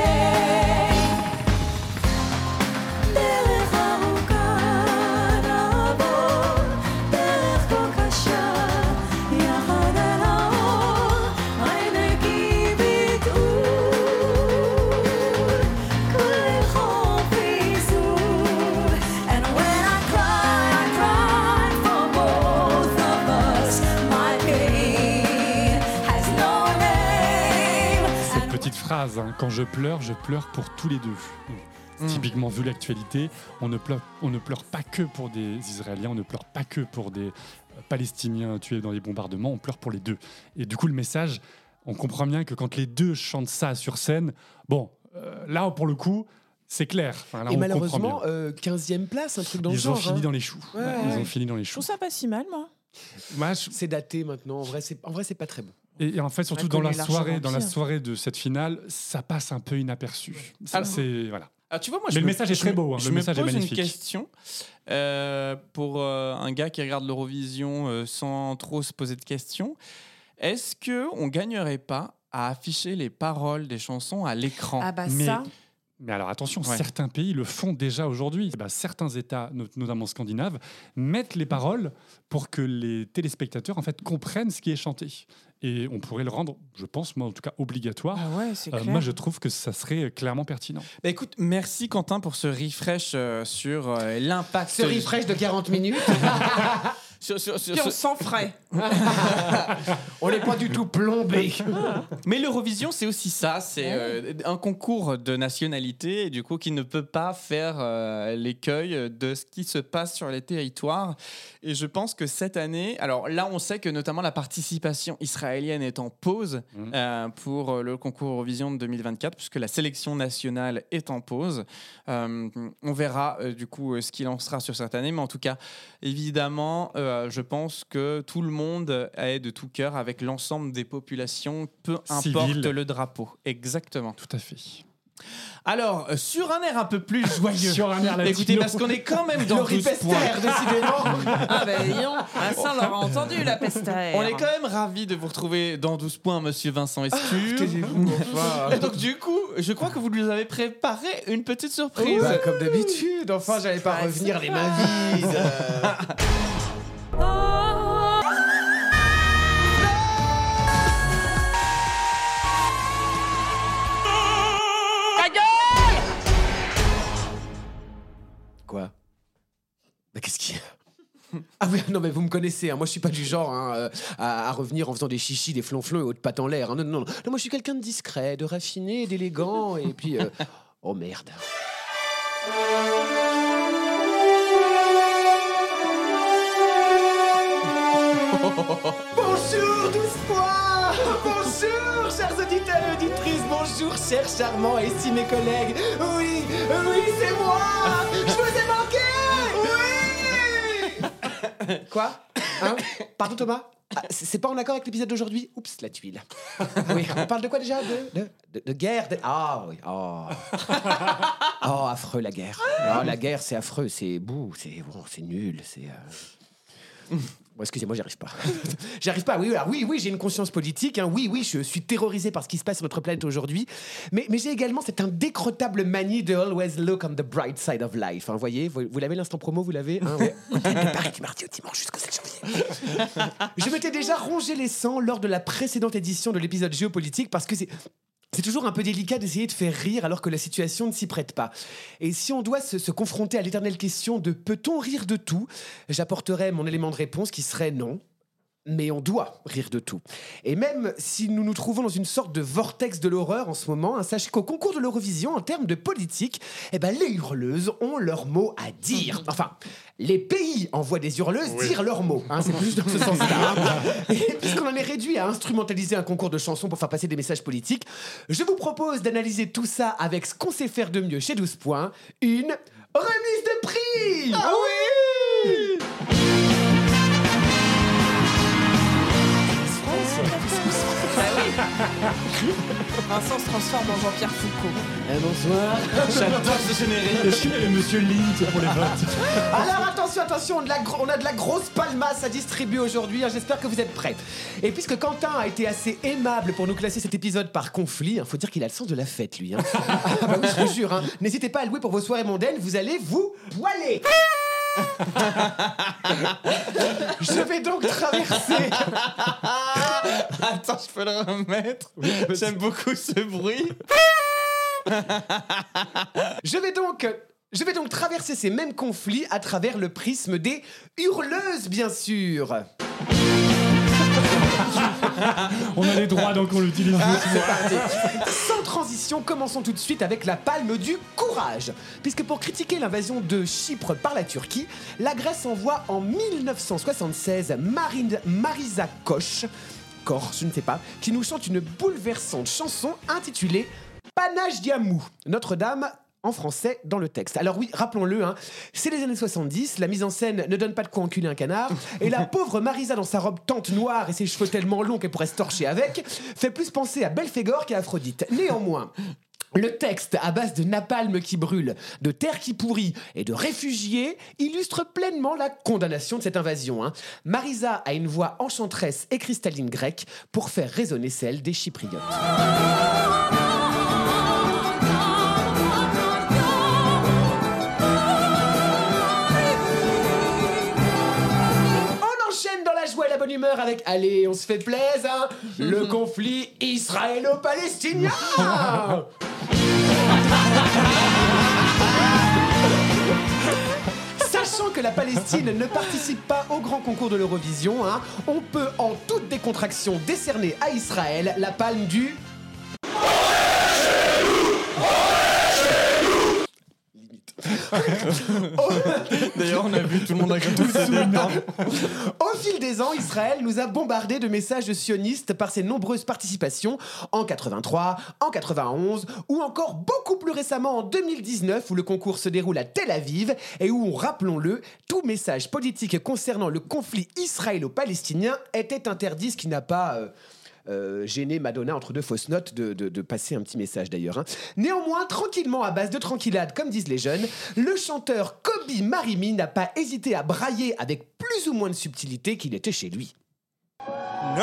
Phrase, hein, quand je pleure, je pleure pour tous les deux. Mm. Typiquement, vu l'actualité, on, ne pleure- on ne pleure pas que pour des Israéliens, on ne pleure pas que pour des euh, Palestiniens tués dans les bombardements, on pleure pour les deux. Et du coup, le message, on comprend bien que quand les deux chantent ça sur scène, bon, euh, là, pour le coup, c'est clair. Enfin, là, Et on malheureusement, euh, 15e place, un truc dans le Ils ont genre. fini hein. dans les choux. Ouais, Ils ouais. ont fini dans les Je choux. trouve ça pas si mal, moi. Moi, je- C'est daté maintenant. En vrai, c'est pas très bon. Et, et en fait, surtout dans la soirée, dans la soirée de cette finale, ça passe un peu inaperçu. Ça, Alors- c'est voilà. Tu vois, moi, Mais je le me- message est très beau, hein, Je le me message est pose une magnifique. question euh, pour euh, un gars qui regarde l'Eurovision euh, sans trop se poser de questions. Est-ce que on gagnerait pas à afficher les paroles des chansons à l'écran? Ah bah Mais- ça. Mais alors attention, Ouais. certains pays le font déjà aujourd'hui. Eh ben, certains États, not- notamment scandinaves, mettent les paroles pour que les téléspectateurs en fait comprennent ce qui est chanté. Et on pourrait le rendre, je pense, moi en tout cas, obligatoire. Ah ouais, c'est Euh, clair. moi, je trouve que ça serait clairement pertinent. Bah, écoute, merci Quentin pour ce refresh euh, sur euh, l'impact. Ce refresh de 40 minutes, Sur- sur- sur- Puis on sur- n'est pas du tout plombé. Mais l'Eurovision, c'est aussi ça. C'est euh, un concours de nationalité, et du coup, qui ne peut pas faire euh, l'écueil de ce qui se passe sur les territoires. Et je pense que cette année, alors là, on sait que notamment la participation israélienne est en pause Mhm. euh, pour le concours Eurovision de 2024, puisque la sélection nationale est en pause. Euh, on verra euh, du coup euh, ce qu'il en sera sur cette année, mais en tout cas, évidemment, euh, je pense que tout le monde est de tout cœur avec l'ensemble des populations, peu importe le drapeau. Exactement. Tout à fait. Alors, euh, sur un air un peu plus joyeux. Sur un air latino. Écoutez, parce qu'on est quand même dans Le 12 ripester, points. décidément. Ah ben donc, ah, on l'aura entendu la air. On est quand même ravis de vous retrouver dans 12 points, monsieur Vincent Escure. Enfin. Et donc, du coup, je crois que vous nous avez préparé une petite surprise. Bah, comme d'habitude, enfin, j'allais pas Ah, revenir les mains Quoi Bah, qu'est-ce qu'il y a ah oui, non mais vous me connaissez, hein. moi je suis pas du genre hein, euh, à, à revenir en faisant des chichis, des flonflons et autres pattes en l'air. hein. Non, non, non, non, moi je suis quelqu'un de discret, de raffiné, d'élégant et puis... euh, Oh merde. Bonjour, 12 points Bonjour, chers auditeurs et auditrices. Bonjour, chers charmants et estimés collègues. Oui, oui, c'est moi. Je vous ai manqué. Oui. Quoi? Hein? Pardon, Thomas? Ah, c'est pas en accord avec l'épisode d'aujourd'hui? Oups, la tuile. Oui, on parle de quoi déjà? De, de, de- de guerre Ah oui, oh. Oh, affreux la guerre. Oh, la guerre, c'est affreux, c'est bouh, c'est bon, c'est nul, c'est... euh, Bon, excusez-moi, j'y arrive pas. j'y arrive pas, oui, oui, alors oui, oui, j'ai une conscience politique, hein, oui, oui, je suis terrorisé par ce qui se passe sur notre planète aujourd'hui, mais, mais j'ai également cette indécrottable manie de always look on the bright side of life. Hein, vous voyez, vous, vous l'avez l'instant promo, vous l'avez hein, ouais. Paris du mardi au dimanche jusqu'au 7 janvier. je m'étais déjà rongé les sangs lors de la précédente édition de l'épisode géopolitique parce que c'est. C'est toujours un peu délicat d'essayer de faire rire alors que la situation ne s'y prête pas. Et si on doit se, confronter à l'éternelle question de peut-on rire de tout, j'apporterai mon élément de réponse qui serait non. Mais on doit rire de tout. Et même si nous nous trouvons dans une sorte de vortex de l'horreur en ce moment, hein, sachez qu'au concours de l'Eurovision, en termes de politique, eh ben, les hurleuses ont leur mot à dire. Enfin, les pays envoient des hurleuses dire leurs mots. hein, c'est plus dans ce sens-là. hein. Et puisqu'on en est réduit à instrumentaliser un concours de chansons pour faire passer des messages politiques, je vous propose d'analyser tout ça avec ce qu'on sait faire de mieux chez 12 points, une remise de prix Ah oui Vincent se transforme en Jean-Pierre Foucault. Eh, bonsoir J'adore ce générique. Qu'il y avait Monsieur Link pour les votes Alors attention, attention, on a de la, gro- on a de la grosse palmasse à distribuer aujourd'hui. hein, J'espère que vous êtes prêts. Et puisque Quentin a été assez aimable pour nous classer cet épisode par conflit, il faut dire qu'il a le sens de la fête, lui. hein. Ah bah oui, je vous jure. hein. N'hésitez pas à louer pour vos soirées mondaines, vous allez vous voiler. je vais donc traverser. Attends, je peux le remettre. J'aime beaucoup ce bruit. Je vais donc. Je vais donc traverser ces mêmes conflits à travers le prisme des hurleuses, bien sûr. On a les droits, donc on l'utilise. C'est parti. Sans transition, commençons tout de suite avec la palme du courage. Puisque pour critiquer l'invasion de Chypre par la Turquie, la Grèce envoie en 1976 Marine, Marisa Koch, Koch, je ne sais pas, qui nous chante une bouleversante chanson intitulée Panache Diamou, Notre-Dame en français dans le texte. Alors oui, rappelons-le, hein, c'est les années 70, la mise en scène ne donne pas de quoi enculer un canard, et la pauvre Marisa dans sa robe tente noire et ses cheveux tellement longs qu'elle pourrait se torcher avec, fait plus penser à Belphégor qu'à Aphrodite. Néanmoins, le texte à base de napalm qui brûle, de terre qui pourrit et de réfugiés illustre pleinement la condamnation de cette invasion. hein. Marisa a une voix enchanteresse et cristalline grecque pour faire résonner celle des Chypriotes. Bonne humeur avec Allez, on se fait plaisir, hein, le conflit israélo-palestinien. Sachant que la Palestine ne participe pas au grand concours de l'Eurovision, hein, on peut en toute décontraction décerner à Israël la palme du D'ailleurs, on a vu tout le monde a tous Au fil des ans, Israël nous a bombardé de messages sionistes par ses nombreuses participations en 83, en 91 ou encore beaucoup plus récemment en 2019 où le concours se déroule à Tel Aviv et où, rappelons-le, tout message politique concernant le conflit israélo-palestinien était interdit, ce qui n'a pas... euh, euh, gêné Madonna entre deux fausses notes de, passer un petit message d'ailleurs. hein. Néanmoins, tranquillement, à base de tranquillade, comme disent les jeunes, le chanteur Kobe Marimi n'a pas hésité à brailler avec plus ou moins de subtilité qu'il était chez lui. Et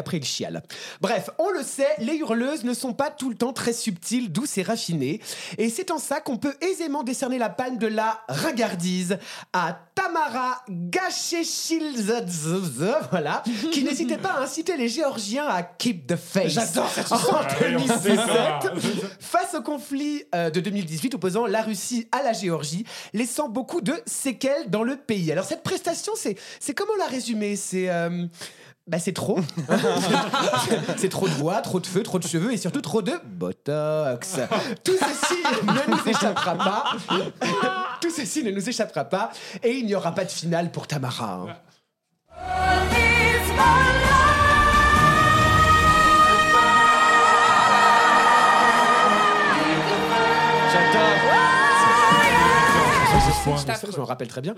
après, il chiale. Bref, on le sait, les hurleuses ne sont pas tout le temps très subtiles, douces et raffinées. Et c'est en ça qu'on peut aisément décerner la palme de la ringardise à Tamara Gachechilzadze, voilà, qui n'hésitait pas à inciter les Géorgiens à keep the face. J'adore cette En chanson. Ah oui, on sait 2017, ça. face au conflit euh, de 2018 opposant la Russie à la Géorgie, laissant beaucoup de séquelles dans le pays. Alors cette prestation, c'est c'est comment la résumer? C'est euh, bah c'est trop. c'est trop de voix, trop de feu, trop de cheveux et surtout trop de botox. Tout ceci ne nous échappera pas. Tout ceci ne nous échappera pas et il n'y aura pas de finale pour Tamara. hein. Je m'en rappelle très bien.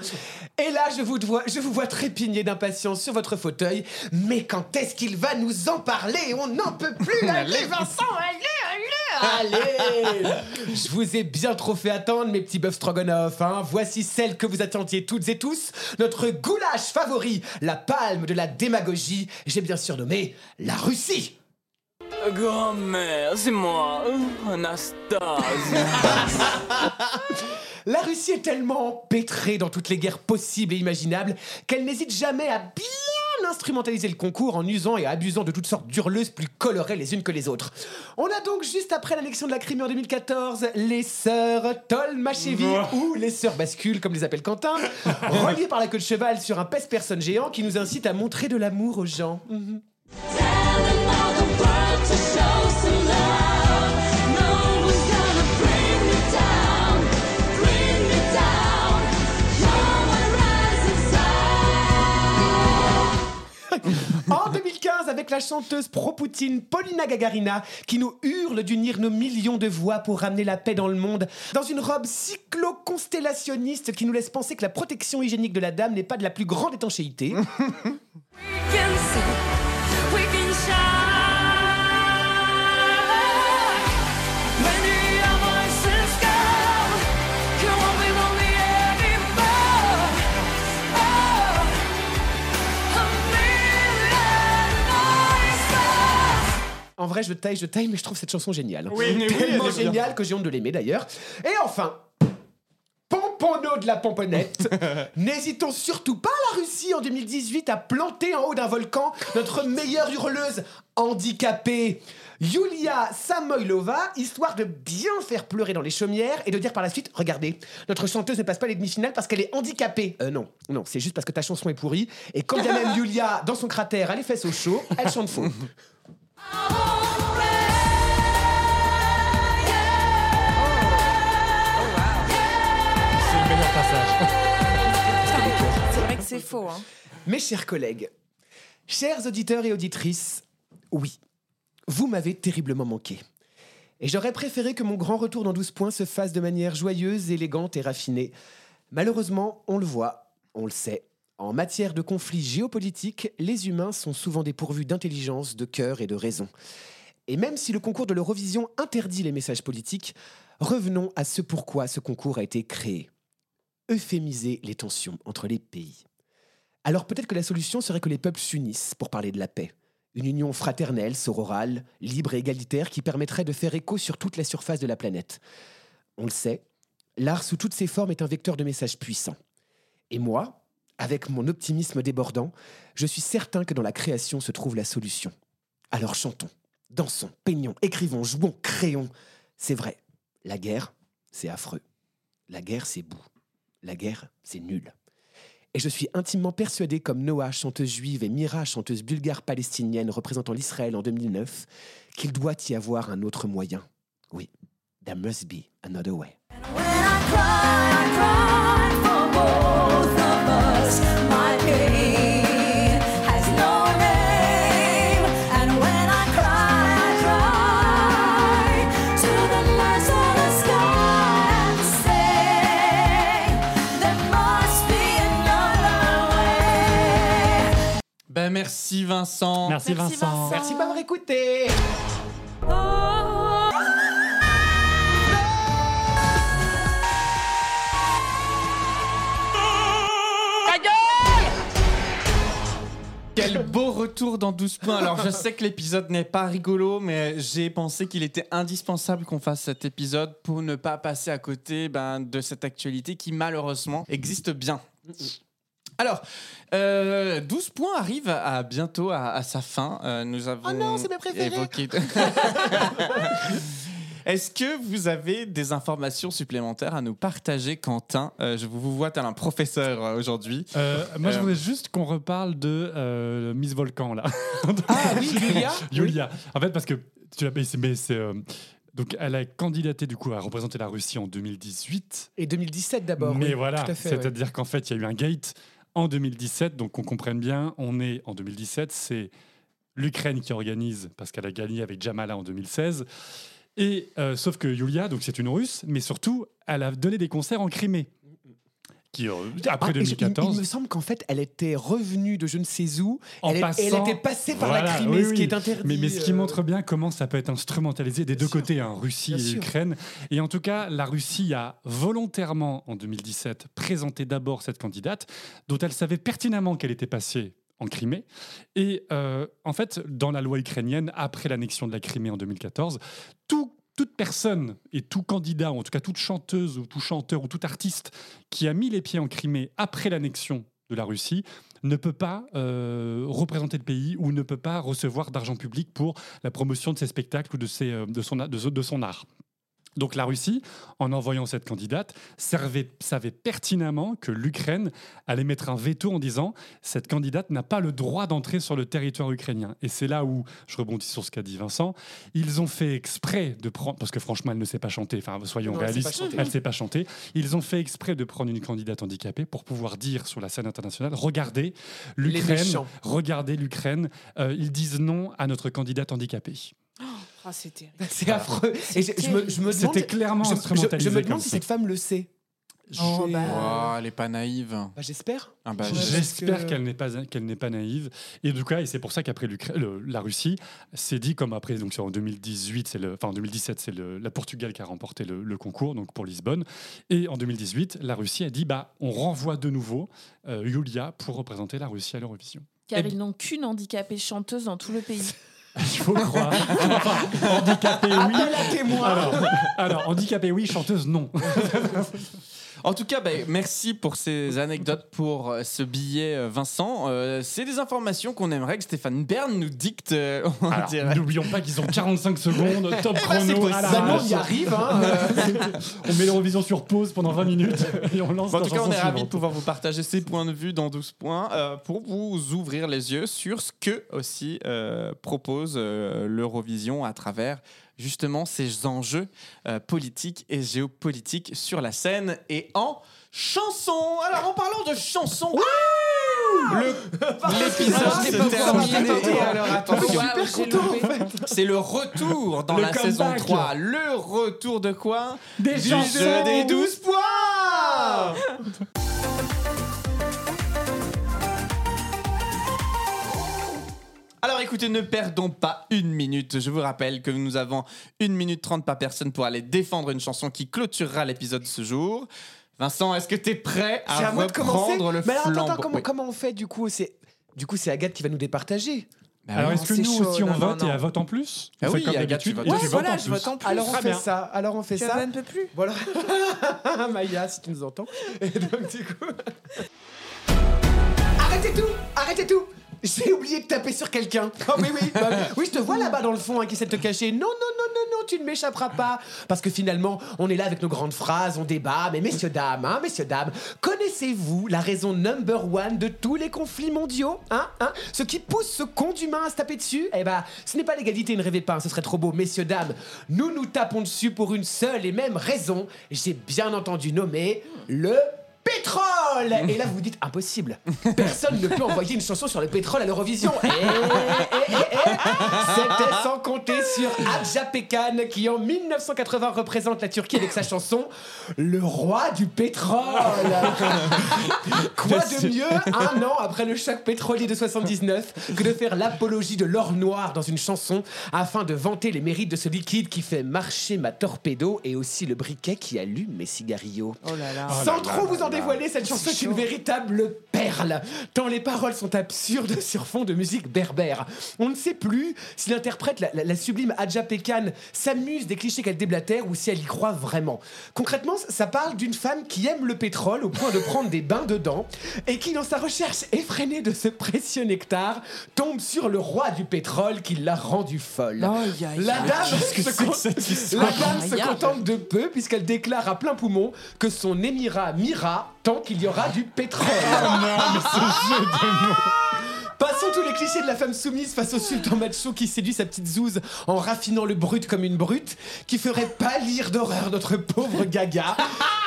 Et là, je vous vois, je vous vois trépigner d'impatience sur votre fauteuil. Mais quand est-ce qu'il va nous en parler? On n'en peut plus. Allez, Vincent, allez, allez, allez. Je vous ai bien trop fait attendre, mes petits bœufs stroganoff. Hein. Voici celle que vous attendiez toutes et tous. Notre goulash favori, la palme de la démagogie. J'ai bien surnommé la Russie. Grand-mère, c'est moi, Anastasia. La Russie est tellement empêtrée dans toutes les guerres possibles et imaginables qu'elle n'hésite jamais à bien instrumentaliser le concours en usant et abusant de toutes sortes d'hurleuses plus colorées les unes que les autres. On a donc juste après l'annexion de la Crimée en 2014 les sœurs Tolmachevi ou les sœurs bascules comme les appelle Quentin, reliées par la queue de cheval sur un pèse-personne géant qui nous incite à montrer de l'amour aux gens. Mhm. En 2015, avec la chanteuse pro-Poutine Paulina Gagarina, qui nous hurle d'unir nos millions de voix pour ramener la paix dans le monde, dans une robe cyclo-constellationniste qui nous laisse penser que la protection hygiénique de la dame n'est pas de la plus grande étanchéité. En vrai, je taille, je taille, mais je trouve cette chanson géniale. Oui, oui, Tellement géniale que j'ai honte de l'aimer d'ailleurs. Et enfin, Pompono de la pomponnette. N'hésitons surtout pas la Russie en 2018 à planter en haut d'un volcan notre meilleure hurleuse handicapée. Yulia Samoylova, histoire de bien faire pleurer dans les chaumières et de dire par la suite Regardez, notre chanteuse ne passe pas les demi-finales parce qu'elle est handicapée. Euh, non, non, c'est juste parce que ta chanson est pourrie. Et quand bien même Yulia, dans son cratère, a les fesses au chaud, elle chante faux. C'est le meilleur passage. C'est vrai que c'est faux. Hein. Mes chers collègues, chers auditeurs et auditrices, oui, vous m'avez terriblement manqué. Et j'aurais préféré que mon grand retour dans 12 points se fasse de manière joyeuse, élégante et raffinée. Malheureusement, on le voit, on le sait. En matière de conflits géopolitiques, les humains sont souvent dépourvus d'intelligence, de cœur et de raison. Et même si le concours de l'Eurovision interdit les messages politiques, revenons à ce pourquoi ce concours a été créé. Euphémiser les tensions entre les pays. Alors peut-être que la solution serait que les peuples s'unissent pour parler de la paix. Une union fraternelle, sororale, libre et égalitaire qui permettrait de faire écho sur toute la surface de la planète. On le sait, l'art sous toutes ses formes est un vecteur de messages puissants. Et moi, avec mon optimisme débordant, je suis certain que dans la création se trouve la solution. Alors chantons, dansons, peignons, écrivons, jouons, créons. C'est vrai, la guerre, c'est affreux. La guerre, c'est bout. La guerre, c'est nul. Et je suis intimement persuadé, comme Noah, chanteuse juive, et Mira, chanteuse bulgare palestinienne représentant l'Israël en 2009, qu'il doit y avoir un autre moyen. Oui, there must be another way. Merci Vincent. Merci, Merci, Vincent. Vincent. Merci de m'avoir écouté. Quel beau retour dans 12 points. Alors je sais que l'épisode n'est pas rigolo, mais j'ai pensé qu'il était indispensable qu'on fasse cet épisode pour ne pas passer à côté ben, de cette actualité qui malheureusement existe bien. Alors, euh, 12 points arrive à bientôt à, à sa fin. Euh, nous avons Oh non, c'est mes préférés. évoqué- Est-ce que vous avez des informations supplémentaires à nous partager, Quentin? Euh, Je vous vois tel un professeur euh, aujourd'hui. Euh, moi, je voudrais juste qu'on reparle de euh, Miss Volcan, là. Ah oui, Julia Yulia? En fait, parce que tu l'as mais c'est- mais c'est. euh, donc, elle a candidaté du coup à représenter la Russie en 2018. Et 2017 d'abord. Mais oui, voilà, ouais. c'est-à-dire qu'en fait, il y a eu un gate en 2017. Donc, qu'on comprenne bien, on est en 2017. C'est l'Ukraine qui organise parce qu'elle a gagné avec Jamala en 2016. Et euh, sauf que Yulia, donc c'est une Russe, mais surtout, elle a donné des concerts en Crimée. Qui, euh, après Ah, et je- il- 2014. il, me semble qu'en fait, elle était revenue de je ne sais où. En elle, passant- elle était passée par la Crimée, oui, ce qui est interdit. Mais, mais ce qui euh, montre bien comment ça peut être instrumentalisé des deux sûr. côtés, hein, Russie et. Ukraine. Et en tout cas, la Russie a volontairement, en 2017, présenté d'abord cette candidate, dont elle savait pertinemment qu'elle était passée en Crimée. Et euh, en fait, dans la loi ukrainienne, après l'annexion de la Crimée en 2014, tout toute personne et tout candidat, en tout cas toute chanteuse ou tout chanteur ou tout artiste qui a mis les pieds en Crimée après l'annexion de la Russie ne peut pas euh, représenter le pays ou ne peut pas recevoir d'argent public pour la promotion de ses spectacles ou de, euh, son art. Donc la Russie, en envoyant cette candidate, servait- savait pertinemment que l'Ukraine allait mettre un veto en disant cette candidate n'a pas le droit d'entrer sur le territoire ukrainien. Et c'est là où je rebondis sur ce qu'a dit Vincent. Ils ont fait exprès de prendre, parce que franchement elle ne sait pas chanter, enfin soyons Non, réalistes, elle ne sait pas chanter. Ils ont fait exprès de prendre une candidate handicapée pour pouvoir dire sur la scène internationale regardez l'Ukraine, regardez l'Ukraine, Euh, ils disent non à notre candidate handicapée. Ah, c'est terrible. C'est affreux. Et je, je me, je me demande. C'était clairement je, je- instrumentalisé je me comme demande si ça. cette femme le sait. Oh, bah. Oh, elle est pas naïve. Bah, J'espère. Ah bah, J'espère que- qu'elle n'est pas qu'elle n'est pas naïve et du coup et c'est pour ça qu'après la Russie s'est dit comme après donc c'est en 2018 c'est le enfin en 2017 c'est le la Portugal qui a remporté le, le concours donc pour Lisbonne et en 2018 la Russie a dit bah on renvoie de nouveau euh, Yulia pour représenter la Russie à l'Eurovision. Car Eh ils n'ont qu'une handicapée chanteuse dans tout le pays. Il faut croire. Handicapé oui. Alors, alors handicapé oui chanteuse non. En tout cas, ben, merci pour ces anecdotes, pour euh, ce billet, euh, Vincent. Euh, c'est des informations qu'on aimerait que Stéphane Bern nous dicte euh, Alors. N'oublions pas qu'ils ont 45 secondes top Eh ben, chrono à la possible. Bah non, rage. on y arrive. Hein. euh, On met l'Eurovision sur pause pendant 20 minutes et on lance en la tout cas, on chanson est ravis de suivante. pouvoir vous partager ces points de vue dans 12 points euh, pour vous ouvrir les yeux sur ce que aussi euh, propose euh, l'Eurovision à travers justement ces enjeux euh, politiques et géopolitiques sur la scène et en chanson. Alors, en parlant de chansons, le- l'épisode Ah, se j'ai pas termine. compris. Et alors, attention, c'est le retour dans Le la saison comeback. 3. Le retour de quoi? Des Du chansons. jeu des 12 points Alors écoutez, ne perdons pas une minute. Je vous rappelle que nous avons une minute trente par personne pour aller défendre une chanson qui clôturera l'épisode ce jour. Vincent, est-ce que t'es prêt C'est à, à moi de commencer. reprendre le Mais alors, attends, comment, Oui. comment on fait du coup? C'est du coup c'est Agathe qui va nous départager. Bah Alors est-ce que nous chaud, aussi on non, non, vote non. et elle vote en plus? Ah oui, comme Agathe, tu votes Ouais, voilà, je vote en plus. Alors on Très fait bien. ça. Alors on fait ça. Ne peut plus. Voilà. Maya, si tu nous entends. Et donc, du coup. Arrêtez tout Arrêtez tout J'ai oublié de taper sur quelqu'un. Oh oui, oui. bah, oui, je te vois là-bas dans le fond hein, qui essaie de te cacher. Non, non, non, non, non, tu ne m'échapperas pas. Parce que finalement, on est là avec nos grandes phrases, on débat. Mais messieurs, dames, hein, messieurs, dames, connaissez-vous la raison number one de tous les conflits mondiaux Hein, hein? Ce qui pousse ce con d'humain à se taper dessus? Eh ben, ce n'est pas l'égalité, ne rêvez pas, hein, ce serait trop beau. Messieurs, dames, nous nous tapons dessus pour une seule et même raison. J'ai bien entendu nommer le pétrole Et là, vous vous dites, impossible. Personne ne peut envoyer une chanson sur le pétrole à l'Eurovision. Et, et, et, et, C'était sans compter sur Adja Pekan, qui en 1980 représente la Turquie avec sa chanson Le roi du pétrole. Quoi de mieux, un an après le choc pétrolier de 79, que de faire l'apologie de l'or noir dans une chanson afin de vanter les mérites de ce liquide qui fait marcher ma torpedo et aussi le briquet qui allume mes cigarillos. Oh là là. Sans trop vous en dévoiler, cette chanson est une véritable perle, tant les paroles sont absurdes sur fond de musique berbère. On ne sait plus si l'interprète, la, la- la sublime Adja Pekan, s'amuse des clichés qu'elle déblatère ou si elle y croit vraiment. Concrètement, ça parle d'une femme qui aime le pétrole au point de prendre des bains dedans et qui, dans sa recherche effrénée de ce précieux nectar, tombe sur le roi du pétrole qui l'a rendue folle. La dame, se, con- la dame se Incroyable. contente de peu puisqu'elle déclare à plein poumon que son émirat m'ira tant qu'il y aura du pétrole. Passons tous les clichés de la femme soumise face au sultan macho qui séduit sa petite zouze en raffinant le brut comme une brute, qui ferait pâlir d'horreur notre pauvre gaga.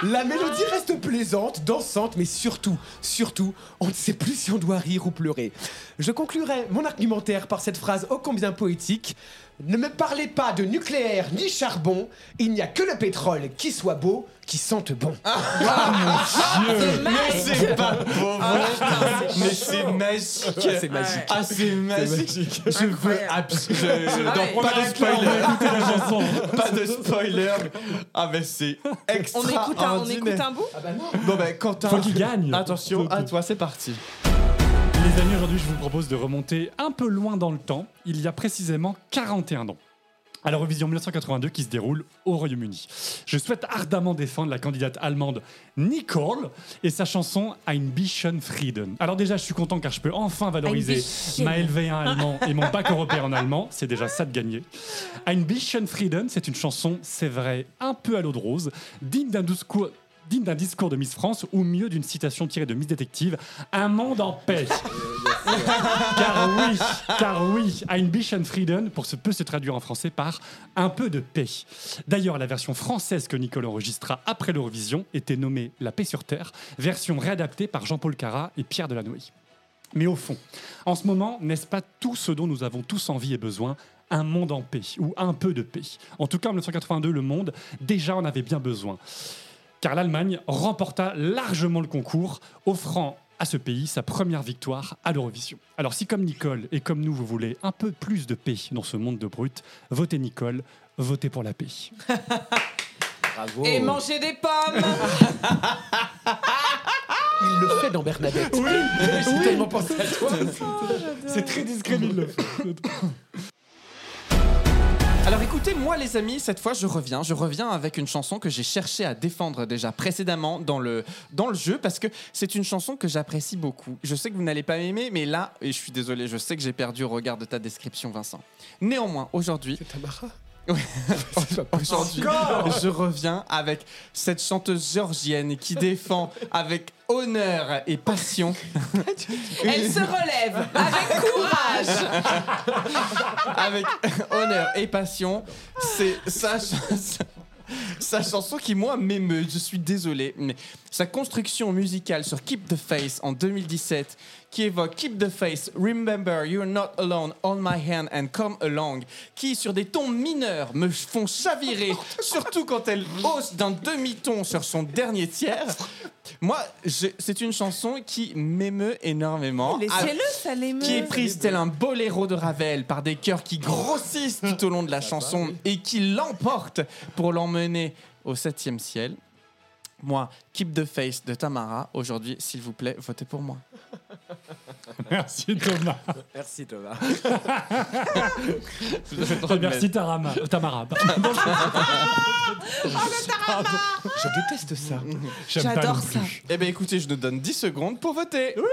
La mélodie reste plaisante, dansante, mais surtout, surtout, on ne sait plus si on doit rire ou pleurer. Je conclurai mon argumentaire par cette phrase ô combien poétique. Ne me parlez pas de nucléaire ni charbon, il n'y a que le pétrole qui soit beau, qui sente bon. Mais c'est pas pauvre Mais c'est magique. C'est magique. Ah, c'est magique. Je veux absolument... Ah. Pas de spoiler. Écoutez la chanson. Pas de spoiler. Ah, mais c'est On extraordinaire. écoute, un, on écoute un bout Bon, ben, Quentin... Faut qu'il gagne. Attention, à toi, c'est parti. Les amis, aujourd'hui, je vous propose de remonter un peu loin dans le temps, il y a précisément 41 ans. À l'Eurovision 1982 qui se déroule au Royaume-Uni. Je souhaite ardemment défendre la candidate allemande Nicole et sa chanson Ein bisschen Frieden. Alors déjà, je suis content car je peux enfin valoriser ma LV1 allemand et mon bac européen en allemand. C'est déjà ça de gagner. Ein bisschen Frieden, c'est une chanson, c'est vrai, un peu à l'eau de rose, digne d'un discours digne d'un discours de Miss France ou mieux d'une citation tirée de Miss Détective, un monde en paix. car oui, car oui, Ein bisschen Frieden pour ce peut se traduire en français par un peu de paix. D'ailleurs, la version française que Nicole enregistra après l'Eurovision était nommée La paix sur terre, version réadaptée par Jean-Paul Cara et Pierre Delanoë. Mais au fond, en ce moment, n'est-ce pas tout ce dont nous avons tous envie et besoin? Un monde en paix, ou un peu de paix. En tout cas, en 1982, le monde déjà en avait bien besoin. Car l'Allemagne remporta largement le concours, offrant à ce pays sa première victoire à l'Eurovision. Alors si comme Nicole et comme nous, vous voulez un peu plus de paix dans ce monde de brut, votez Nicole, votez pour la paix. Bravo. Et manger des pommes Il le fait dans Bernadette. Oui, tellement pensé à toi. C'est très discret, il le fait. Alors écoutez, moi les amis, cette fois je reviens. Je reviens avec une chanson que j'ai cherché à défendre déjà précédemment dans le, jeu parce que c'est une chanson que j'apprécie beaucoup. Je sais que vous n'allez pas m'aimer, mais là, et je suis désolé, je sais que j'ai perdu au regard de ta description, Vincent. Néanmoins, aujourd'hui, Tamara. aujourd'hui, je reviens avec cette chanteuse géorgienne qui défend avec honneur et passion Elle se relève avec courage avec honneur et passion. C'est sa, sa, sa chanson qui, moi, m'émeut. Je suis désolé. Mais sa construction musicale sur Keep the Face en 2017, qui évoque Keep the Face, Remember You're Not Alone, On My Hand and Come Along, qui, sur des tons mineurs, me font chavirer, surtout quand elle hausse d'un demi-ton sur son dernier tiers. Moi, je- c'est une chanson qui m'émeut énormément. Laissez-le, ça l'émeut Qui est prise tel un boléro de Ravel par des chœurs qui grossissent tout au long de la chanson et qui l'emportent pour l'emmener au septième ciel. Moi Keep the Face de Tamara. Aujourd'hui, s'il vous plaît, votez pour moi. Merci Thomas. Merci Thomas. Le Merci Tarama. euh, Tamara. pardon. Je déteste ça. J'aime pas J'adore ça. Eh bien, écoutez, je nous donne 10 secondes pour voter. Alors,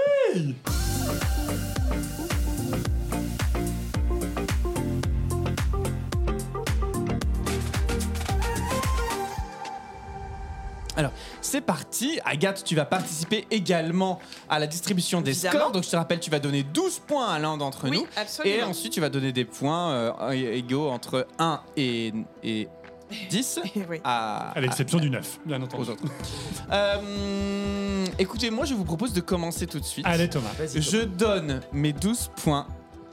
c'est parti. Agathe, tu vas participer également à la distribution des Évidemment. scores. Donc, je te rappelle, tu vas donner 12 points à l'un d'entre Oui, nous. absolument. Et ensuite, tu vas donner des points euh, égaux entre 1 et, et 10 Oui. à, À l'exception du 9, bien entendu. aux autres. Euh, écoutez, moi, je vous propose de commencer tout de suite. Allez Thomas. Vas-y, Je donne mes 12 points.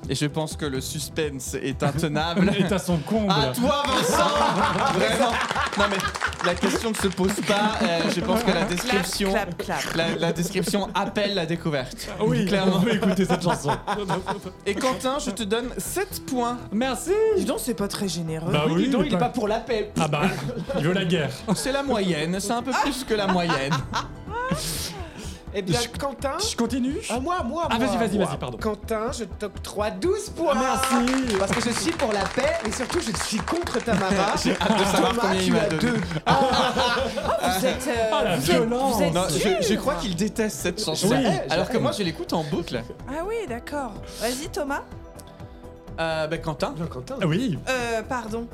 Et je pense que le suspense est intenable. Et à son comble. À toi, Vincent Vraiment Non, mais la question ne se pose pas. Euh, je pense que la description. Clap, clap, clap. La, la description appelle la découverte. oui, clairement. on peut écouter cette chanson. Et Quentin, je te donne 7 points. Merci. Dis donc, c'est pas très généreux. Bah oui, Dis donc, il est pas- pas pour la paix. Ah bah, il veut la guerre. C'est la moyenne, c'est un peu plus que la moyenne. Eh bien, Quentin. Je continue Ah, moi, moi, Ah, moi, vas-y, vas-y, moi. vas-y, pardon. Quentin, je t'octroie 12 points. Merci. Parce que je suis pour la paix et surtout, je suis contre Tamara. J'ai hâte de savoir Thomas, combien il tu m'a as donné. deux. Vous êtes. euh, Ah, la vous êtes- violence. vous êtes Non, je, crois qu'il déteste cette chanson. Oui. Alors que moi, je l'écoute en boucle. Ah oui, d'accord. Vas-y, Thomas. Euh, ben, Quentin. Non, Quentin. Ah oui. Euh, pardon.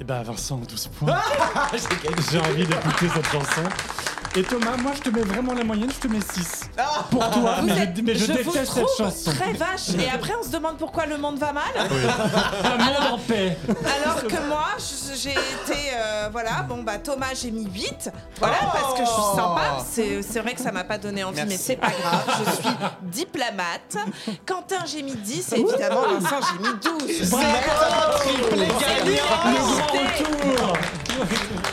Et bah Vincent, 12 points. J'ai envie d'écouter cette chanson. Et Thomas, moi je te mets vraiment la moyenne, je te mets 6. Pour toi, Vous mais, je, êtes- mais je je vous déteste cette trouve chanson. très vache. Et après, on se demande pourquoi le monde va mal. Un monde en paix. Alors que moi, je- j'ai été. euh, voilà, bon, bah, Thomas, j'ai mis 8. Voilà, parce que je suis sympa. C'est c'est vrai que ça m'a pas donné envie, Merci. mais c'est pas grave. Je suis diplomate. Quentin, j'ai mis 10. Et évidemment, Vincent, j'ai mis 12. Triplé gagnant Le grand retour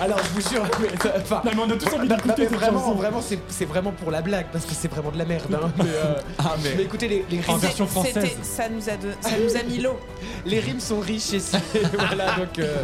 Alors, je vous jure, mais, enfin, Non mais on a tous envie d'écouter vraiment, chanson. vraiment, c'est c'est vraiment pour la blague parce que c'est vraiment de la merde. hein. Mais, euh, Ah, mais- mais écoutez, les, les En rimes, version C'était- française. Ça nous, a de- ça nous a mis l'eau. les rimes sont riches ici. voilà, donc. euh,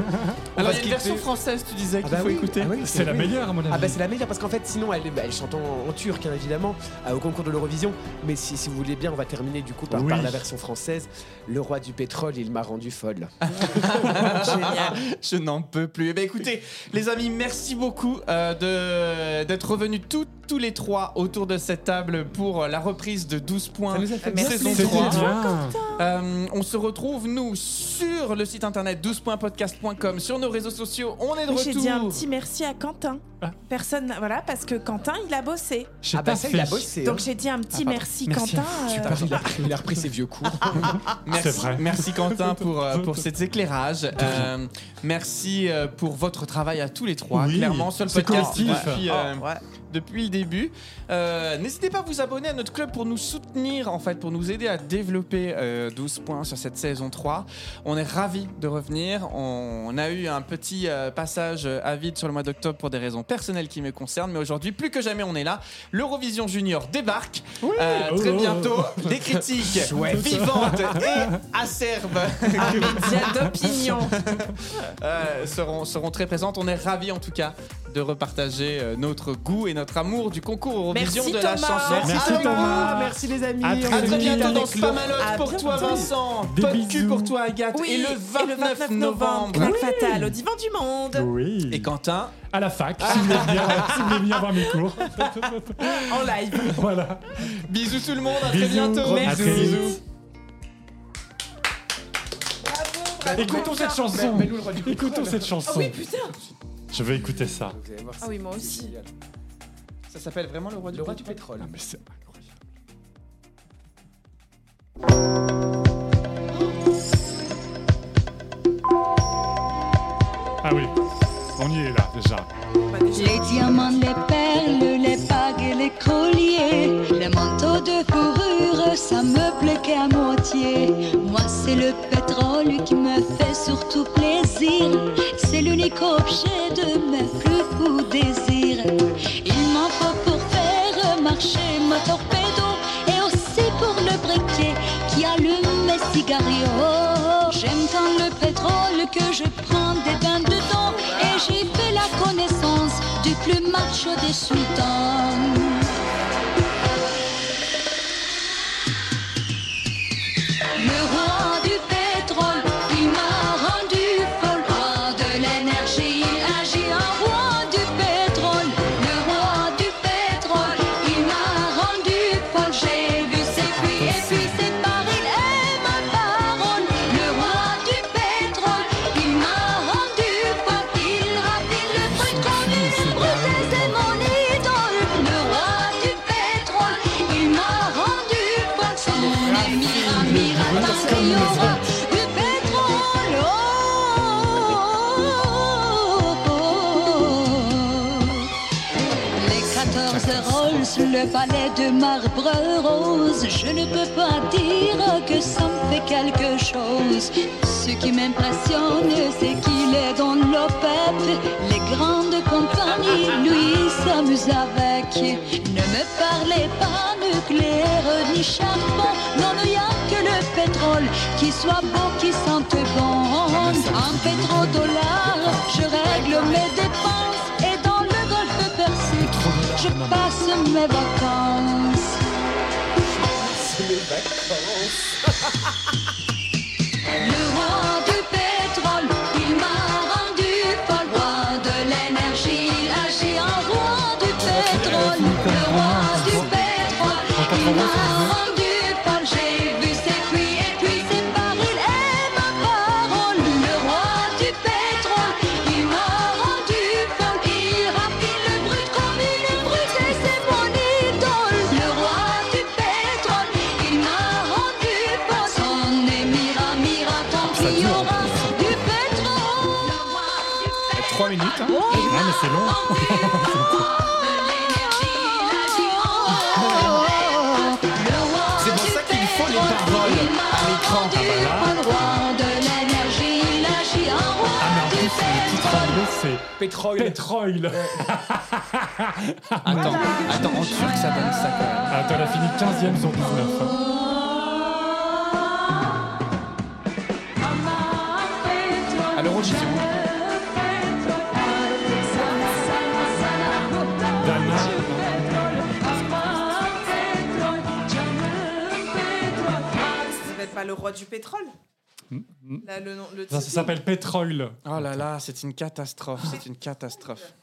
Alors, il y a une version française, tu disais, Ah qu'il bah faut oui, écouter. ah oui, C'est la oui. meilleure à mon avis. Ah bah c'est la meilleure parce qu'en fait sinon elle, bah, elle chante en, en turc hein, évidemment euh, au concours de l'Eurovision mais si, si vous voulez bien on va terminer du coup par, Oui. par la version française Le roi du pétrole il m'a rendu folle Génial. Je n'en peux plus. Eh bien, écoutez, les amis, merci beaucoup euh, de- d'être revenus tous, tous les trois autour de cette table pour la reprise de 12 points. Ça nous a fait Merci. saison C'était 3. bien. Euh, on se retrouve, nous, sur le site internet 12pointpodcast.com, sur nos réseaux sociaux. On est de J'ai retour. dit un petit merci à Quentin. Ah. Personne, voilà, parce que Quentin, il a bossé. J'ai Ah bah pas ça il a bossé Donc hein. j'ai dit un petit pardon. merci, Merci. Quentin. Euh, il, a, il a repris ses vieux coups Merci, C'est vrai. merci Quentin pour, euh, pour cet éclairage. Euh, merci pour votre travail à tous les trois. Oui, Clairement, c'est podcast collectif. depuis, euh, ouais. Depuis le début. Euh, N'hésitez pas à vous abonner à notre club pour nous soutenir, en fait, pour nous aider à développer euh, 12 points sur cette saison 3. On est ravis de revenir. On, a eu un petit euh, passage euh, à vide sur le mois d'octobre pour des raisons personnelles qui me concernent, mais aujourd'hui, plus que jamais, on est là. L'Eurovision Junior débarque Euh, très Oh. bientôt. Des critiques vivantes et acerbes média d'opinion. euh, seront, seront très présentes. On est ravis en tout cas de repartager euh, notre goût et notre amour du concours Eurovision Merci, de la chanson. Merci, Thomas. merci les amis À On très se À très bientôt dans À pour toi. Vincent. De cul bisous. pour toi Agathe. Oui, et le 29, novembre. Fatale au divan du monde. Oui. Et Quentin, À la fac, si vous voulez si vous venir voir mes cours. En live. Voilà. bisous tout le monde, à très bientôt. Gros Merci. bisous. Écoutons cette chanson. Écoutons cette chanson. Ah oui, putain. Je vais écouter ça. Vous allez voir, Ah oui, moi aussi. Ça s'appelle vraiment le roi du Le roi du pétrole. pétrole Ah, mais c'est incroyable. Ah oui, on y est là déjà. Les diamants, les perles, les bagues et les colliers, les manteaux de fourrure, ça me plaît qu'à moitié. Moi, c'est le pétrole qui me fait surtout plaisir. C'est l'unique objet de mes plus fous désirs. Il m'en faut pour faire marcher ma torpedo et aussi pour le briquet qui allume mes cigarios. J'aime tant le pétrole que je prends des bains dedans et j'ai fait la connaissance du plus macho peux pas dire que ça me fait quelque chose. Ce qui m'impressionne, c'est qu'il est dans l'OPEP. Les grandes compagnies, lui, s'amuse avec. Ne me parlez pas nucléaire ni charbon. Non, il n'y a que le pétrole qui soit beau, qui sente bon. En pétrodollar, je règle mes dépenses. Et dans le golfe Persique, je passe mes vacances. Le c'est Pétrole. Pétrole. Attends, attends, en turc, ça donne ça quand même. Attends, elle a fini 15ème sur 19. hein. À l'Eurovision. Pas le roi du pétrole Là, le nom, le Ça, titre. s'appelle Pétrole. Oh là là, c'est une catastrophe, c'est une catastrophe.